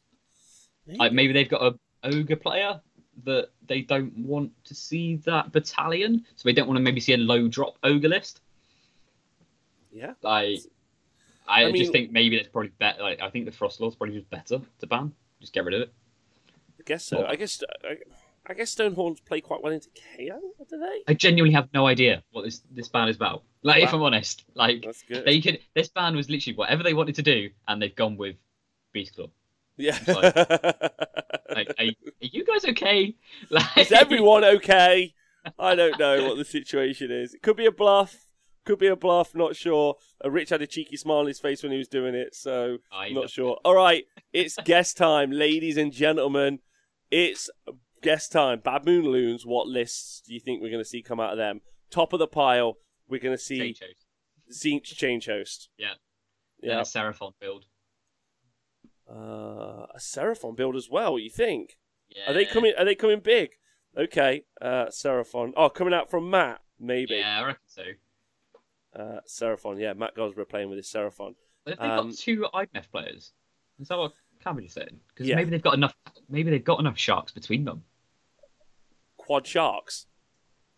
Maybe. Like maybe they've got a ogre player that they don't want to see that battalion, so they don't want to maybe see a low drop ogre list. Yeah. Like, I, I mean- just think maybe that's probably better. Like, I think the frost lord's probably just better to ban. Just get rid of it. I guess so. Well- I guess I, I guess Stonehorns play quite well into KO, do they? I genuinely have no idea what this this ban is about. Like, if I'm honest, like That's good. they could. This band was literally whatever they wanted to do, and they've gone with Beast Claw. Yeah. Like, are, are you guys okay? *laughs* Like, Is everyone okay? I don't know what the situation is. It could be a bluff. Could be a bluff. Not sure. Uh, Rich had a cheeky smile on his face when he was doing it, so I not sure. All right, it's guest time, ladies and gentlemen. It's guest time. Bad Moon Loons. What lists do you think we're going to see come out of them? top of the pile, we're going to see Change host. Tzeentch change host. Yeah. Yeah. Yeah. Seraphon build. Uh, a Seraphon build as well. What you think? Yeah. Are they coming? Are they coming big? Okay, uh, Seraphon. Oh, coming out from Matt, maybe. Yeah, I reckon so. Uh, Seraphon. Yeah, Matt Goldsborough playing with his Seraphon. But if they've Um, got two IMF players, is that what is saying? Because Yeah. maybe they've got enough. Maybe they've got enough sharks between them. Quad sharks.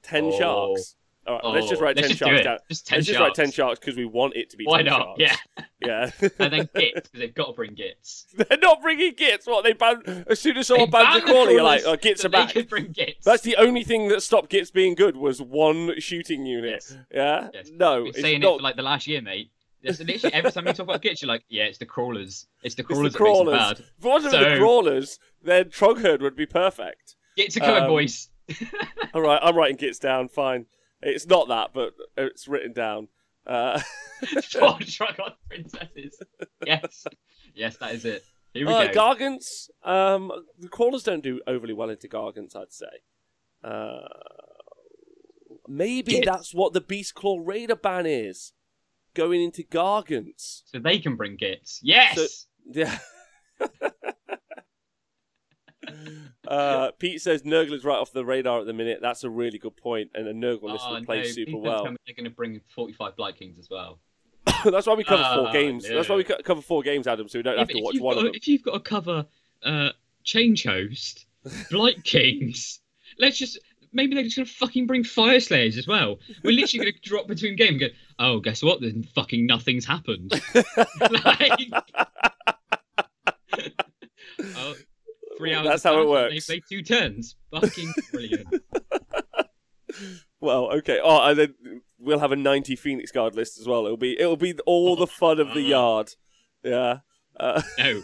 Ten Oh. sharks. All right, let's just Oh, write let's ten just do sharks down. Just ten let's just sharks. write ten sharks because we want it to be. Why 10 not? Sharks. Yeah. *laughs* Yeah. *laughs* and then Gits because they've got to bring Gits. *laughs* They're not bringing Gits. What they ban as soon as someone bans a banned the crawler, you're like, oh, Gits so are back. They could bring Gits. That's the only thing that stopped Gits being good was one shooting unit. Yes. Yeah. Yes. No, Been it's saying not. it for like the last year, mate. There's literally every time you talk about Gits, you're like, yeah, it's the crawlers. It's the it's crawlers the that makes crawlers. bad. If it wasn't for the crawlers, then Trogherd would be perfect. Gits are coming, Um, boys. *laughs* All right, I'm writing Gits down. Fine. It's not that, but it's written down. Uh, *laughs* Four *laughs* Dragon princesses. Yes, yes, that is it. Here we uh, go. Gargants. Um, the crawlers don't do overly well into Gargants, I'd say. Uh, maybe Gits. that's what the Beast Claw Raider ban is. Going into Gargants. so they can bring Gits. Yes. Yeah. *laughs* uh, Pete says Nurgler's right off the radar at the minute. That's a really good point, and a Nurgle list Oh, will play no, super well. They're going to bring 45 Blight Kings as well. *coughs* That's why we cover four Ah, games. That's why we cover four games, Adam, so we don't Yeah, have to watch one got of them. If you've got to cover uh, Change Host, Blight Kings, let's just maybe they're just gonna fucking bring Fyreslayers as well. We're literally gonna drop between game and go, oh, guess what? Then fucking nothing's happened. *laughs* like, *laughs* oh, three hours. That's how it works. They play two turns. Fucking *laughs* brilliant. Well, okay. Oh, and then we'll have a 90 Phoenix Guard list as well. It'll be it'll be all the fun of the Uh-huh. *laughs* yard. Yeah. Uh, No.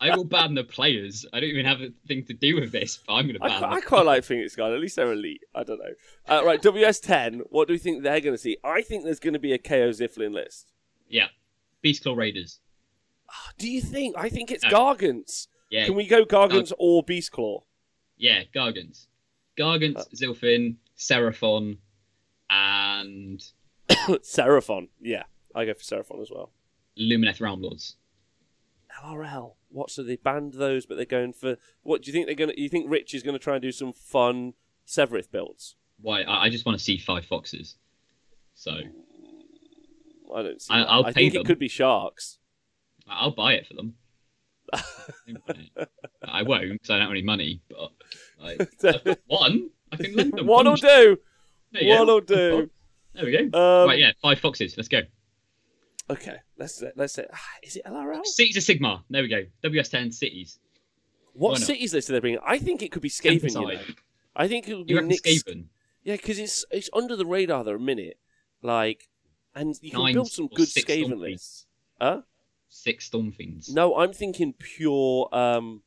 I will ban the players. I don't even have a thing to do with this, but I'm going to I, ban I them. quite like Phoenix Guard. At least they're elite. I don't know. Uh, right, WS10. What do we think they're going to see? I think there's going to be a KO Zilfin list. Yeah. Beast Claw Raiders. Do you think? I think it's No. Gargants. Yeah. Can we go Gargants or Beast Claw? Yeah, Gargants. Gargants, Uh. Zilfin, Seraphon, and *coughs* Seraphon. Yeah, I go for Seraphon as well. Lumineth Realm Lords. LRL. What? So they banned those, but they're going for what? Do you think they're going to? You think Rich is going to try and do some fun Sevireth builds? Why? I, I just want to see five foxes. So I don't see. I- I'll I pay think it could be sharks. I'll buy it for them. I won't because I don't have any money, but like, *laughs* I've one. I can lend them. One will One- do. One go. will do. There we go. Um, right, yeah, five foxes. Let's go. Okay, let's let's say. Is it LRL? Cities of Sigmar. There we go. WS10 cities. What cities list are they bringing? I think it could be Skaven. You know? I think it would be Nick's. Skaven? Yeah, because it's it's under the radar there a minute, like, and you can Nine build some good Skaven lists. Huh? Six Stormfiends. No, I'm thinking pure. Um,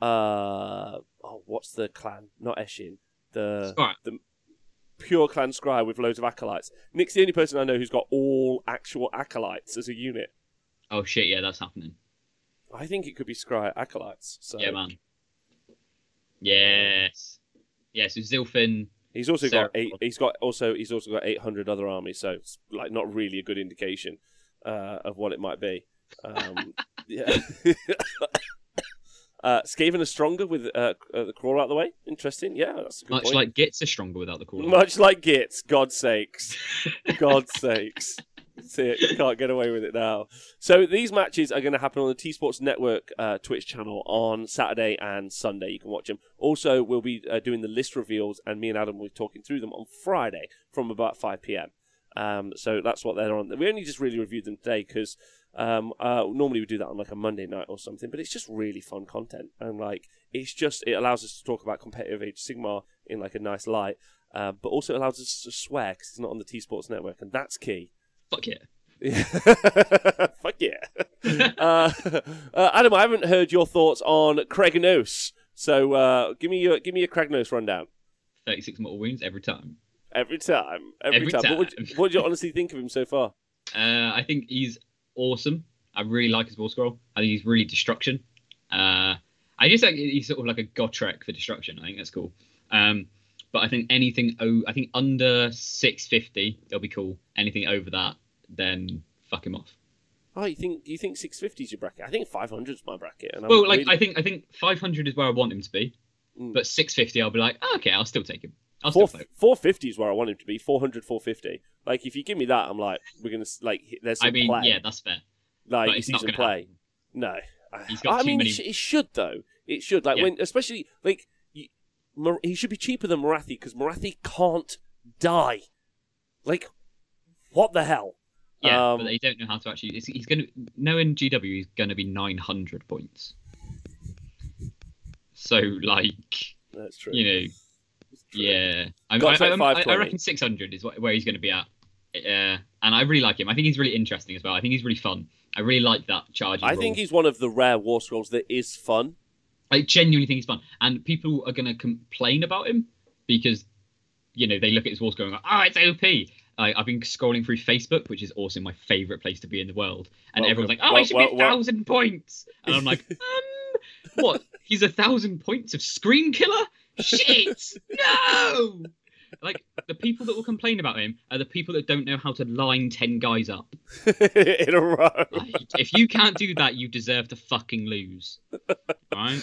uh, oh, what's the clan? Not Eshin. The the pure clan Skryre with loads of acolytes. Nick's the only person I know who's got all actual acolytes as a unit. Oh shit! Yeah, that's happening. I think it could be Skryre acolytes. So Yeah, man. Yes. Yeah, so Zilfin. He's also Sarah- got eight. He's got also he's also got eight hundred other armies. So it's like not really a good indication uh, of what it might be. Um, *laughs* yeah. *laughs* uh, Skaven is stronger with uh, uh, the crawl out of the way. Interesting. Yeah, that's a good Much point. like Gits are stronger without the crawl. Much like Gits, God's sakes. *laughs* God's sakes. That's it. You can't get away with it now. So these matches are going to happen on the T Sports Network uh, Twitch channel on Saturday and Sunday. You can watch them. Also, we'll be uh, doing the list reveals, and me and Adam will be talking through them on Friday from about 5 p.m. Um, so that's what they're on. We only just really reviewed them today because um, uh, normally we do that on like a Monday night or something, but it's just really fun content. And like, it's just, it allows us to talk about competitive Age Sigmar in like a nice light, uh, but also allows us to swear because it's not on the T Sports Network, and that's key. Fuck yeah. Yeah. *laughs* Fuck yeah. *laughs* uh, uh, Adam, I haven't heard your thoughts on Kragnos. So uh, give me your give me your Kragnos rundown. 36 mortal wounds every time. Every time, every, Every time. What, would you, what do you *laughs* honestly think of him so far? Uh, I think he's awesome. I really like his warscroll. I think he's really destruction. Uh, I just think he's sort of like a Gotrek for destruction. I think that's cool. Um, but I think anything oh, I think under 650, it'll be cool. Anything over that, then fuck him off. Oh, you think you think 650 is your bracket? I think 500 is my bracket. And I'm Well, like really- I think I think 500 is where I want him to be, Mm. but 650, I'll be like, oh, okay, I'll still take him. I'll Four, 450 is where I want him to be. 400, 450. Like, if you give me that, I'm like, we're gonna like, there's some I mean, play. yeah, that's fair. like but you it's see not gonna play. happen. No, He's got I mean, many- it, should though. It should like Yeah. when, especially like you, Mar- he should be cheaper than Morathi because Morathi can't die. Like, what the hell? Yeah, Um, but they don't know how to actually. He's, he's going to knowing GW. He's going to be 900 points. So like, That's true. you know. Yeah, I, to I, like I, I, I reckon 600 is what, where he's going to be at. Uh, and I really like him. I think he's really interesting as well. I think he's really fun. I really like that charging. I rule. think he's one of the rare War Scrolls that is fun. I genuinely think he's fun, and people are going to complain about him because, you know, they look at his war walls going, "Oh, it's OP." I, I've been scrolling through Facebook, which is also my favorite place to be in the world, and Welcome. everyone's like, "Oh, Well- he should well- be a well- thousand points," and I'm like, *laughs* um, "What? He's a thousand points of screen killer? Shit! no!" Like the people that will complain about him are the people that don't know how to line ten guys up. *laughs* in a row. Like, if you can't do that, you deserve to fucking lose. Right?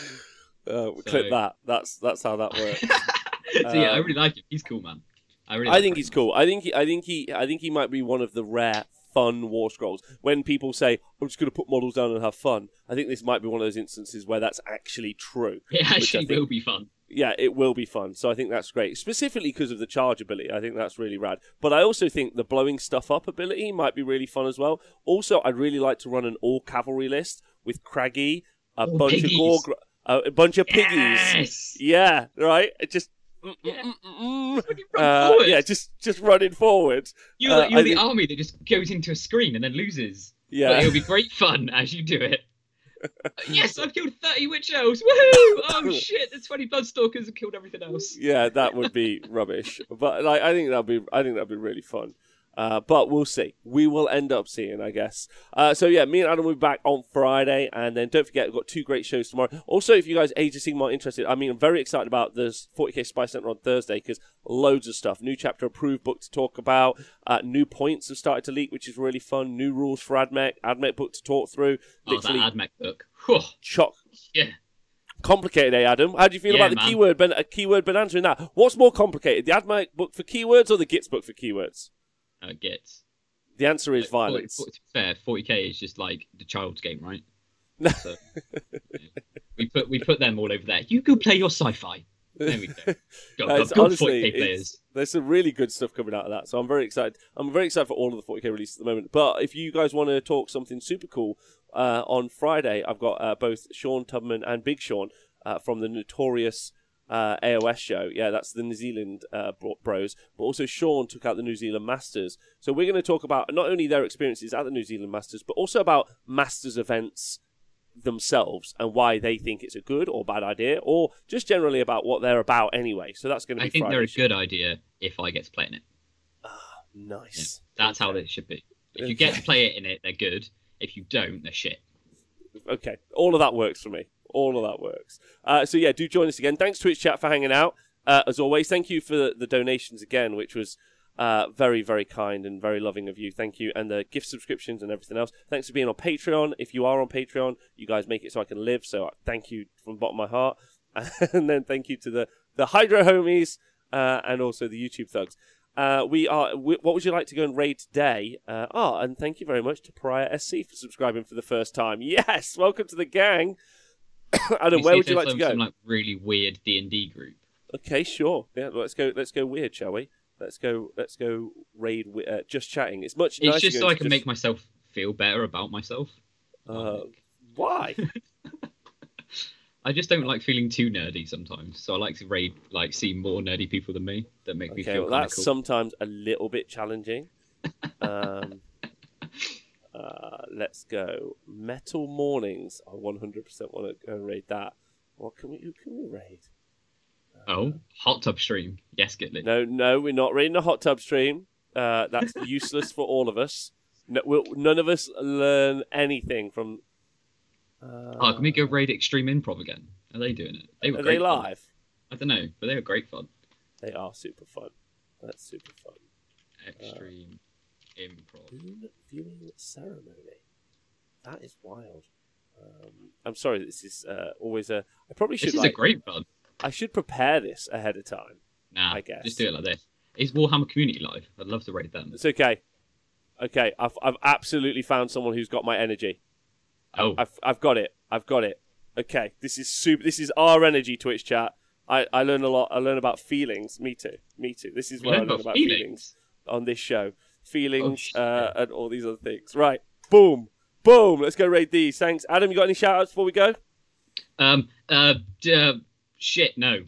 Uh, clip that. That's that's how that works. *laughs* so yeah, I Um, really like him. He's cool, man. I really. I like think him. he's cool. I think he, I think he, I think he might be one of the rare fun war scrolls. When people say, "I'm just going to put models down and have fun," I think this might be one of those instances where that's actually true. It actually think- will be fun. Yeah, it will be fun. So I think that's great, specifically because of the charge ability. I think that's really rad. But I also think the blowing stuff up ability might be really fun as well. Also, I'd really like to run an all cavalry list with Craggy, a Oh, bunch piggies. of Gorgr, uh, a bunch of piggies. Yes. Yeah, right. It just. Yeah. Mm, mm, mm, mm. Run Uh, yeah, just just running forward. You're, uh, you're the think- army that just goes into a screen and then loses. Yeah, it'll be great fun as you do it. Yes, *laughs* I've killed 30 witch elves. Woohoo! Oh *laughs* shit, the 20 bloodstalkers have killed everything else. yeah, that would be rubbish. But like, I think that'd be, I think that'd be really fun. Uh, but we'll see. We will end up seeing, I guess. Uh, so yeah, me and Adam will be back on Friday, and then don't forget we've got two great shows tomorrow. Also, if you guys Age of Sigmar interested, I mean, I'm very excited about this 40k Spy Center on Thursday because loads of stuff. New chapter approved book to talk about. Uh, new points have started to leak, which is really fun. New rules for AdMech, AdMech book to talk through. Oh, that Literally AdMech book. Whew. chock Yeah. complicated, eh, Adam? How do you feel Yeah, about the man. keyword ben- a keyword bonanza in that? What's more complicated, the AdMech book for keywords or the Gitz book for keywords? Uh, gets. The answer is Like, violence. 40, to be fair, 40k is just like the child's game, right? So, yeah. We put we put them all over there. You go play your sci-fi. There we go. Uh, got good honestly, 40k players. there's some really good stuff coming out of that, so I'm very excited. I'm very excited for all of the 40k releases at the moment. But if you guys want to talk something super cool, uh, on Friday I've got uh, both Sean Tubman and Big Sean uh, from the notorious uh, AOS show. Yeah, that's the New Zealand uh, bros. But also Sean took out the New Zealand Masters. So we're going to talk about not only their experiences at the New Zealand Masters, but also about Masters events themselves and why they think it's a good or bad idea, or just generally about what they're about anyway. So that's going to be I think they're a good idea if I get to play in it. Nice. That's how they should be. If you get to play it in it, they're good. If you don't, they're shit. Okay, all of that works for me. All of that works. Uh, so yeah, do join us again. Thanks Twitch chat for hanging out. Uh, as always, thank you for the, the donations again, which was uh, very very kind and very loving of you. Thank you, and the gift subscriptions and everything else. Thanks for being on Patreon. If you are on Patreon, you guys make it so I can live. So thank you from the bottom of my heart. *laughs* and then thank you to the the Hydro homies uh, and also the YouTube thugs. Uh, we are. W- what would you like to go and raid today? Uh, oh, and thank you very much to Prior SC for subscribing for the first time. *laughs* Yes, welcome to the gang. *coughs* Adam, where would you like to go? Some like really weird D and D group. Okay, sure. Yeah, let's go. Let's go weird, shall we? Let's go. Let's go raid. Uh, just chatting. It's much. It's just so I can make myself feel better about myself. Uh, why? *laughs* *laughs* I just don't like feeling too nerdy sometimes, so I like to raid, like see more nerdy people than me that make me Okay, feel well, that's cool. sometimes a little bit challenging. *laughs* um, uh, let's go. Metal Mornings. I 100% want to go raid that. What can we? Who can we raid? Oh, hot tub stream. Yes, get lit. No, no, we're not raiding a hot tub stream. Uh, that's *laughs* useless for all of us. No, we'll, none of us learn anything from. Uh, oh, can we go raid Extreme Improv again? Are they doing it? They were Are great they fun. live? I don't know, but they were great fun. They are super fun. That's super fun. Extreme improv. Viewing ceremony. That is wild. Um, I'm sorry. This is uh, always a. I probably should This is like. a great fun. I should prepare this ahead of time. Nah, I guess. just do it like this. It's Warhammer Community Live? I'd love to rate them. It's okay. Okay, I've I've absolutely found someone who's got my energy. Oh, I've I've got it. I've got it. Okay, this is super. This is our energy Twitch chat. I, I learn a lot. I learn about feelings. Me too. Me too. This is where I learn about about feelings. feelings. on this show. Feelings shit. uh, and all these other things. Right. Boom. Boom. Let's go raid these. Thanks. Adam, you got any shout outs before we go? Um, uh, uh, shit, no.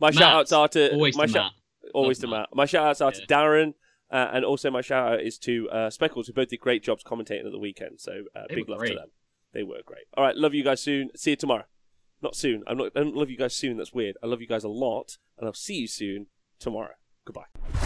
My Matt. shout outs are to Always my to Matt. always Love to Matt. My shout outs are to Darren. Uh, and also, my shout out is to uh, Speckles, who both did great jobs commentating at the weekend. So, uh, big love to them. They were great. All right, love you guys soon. See you tomorrow. Not soon. I'm not. I don't love you guys soon. That's weird. I love you guys a lot, and I'll see you soon tomorrow. Goodbye.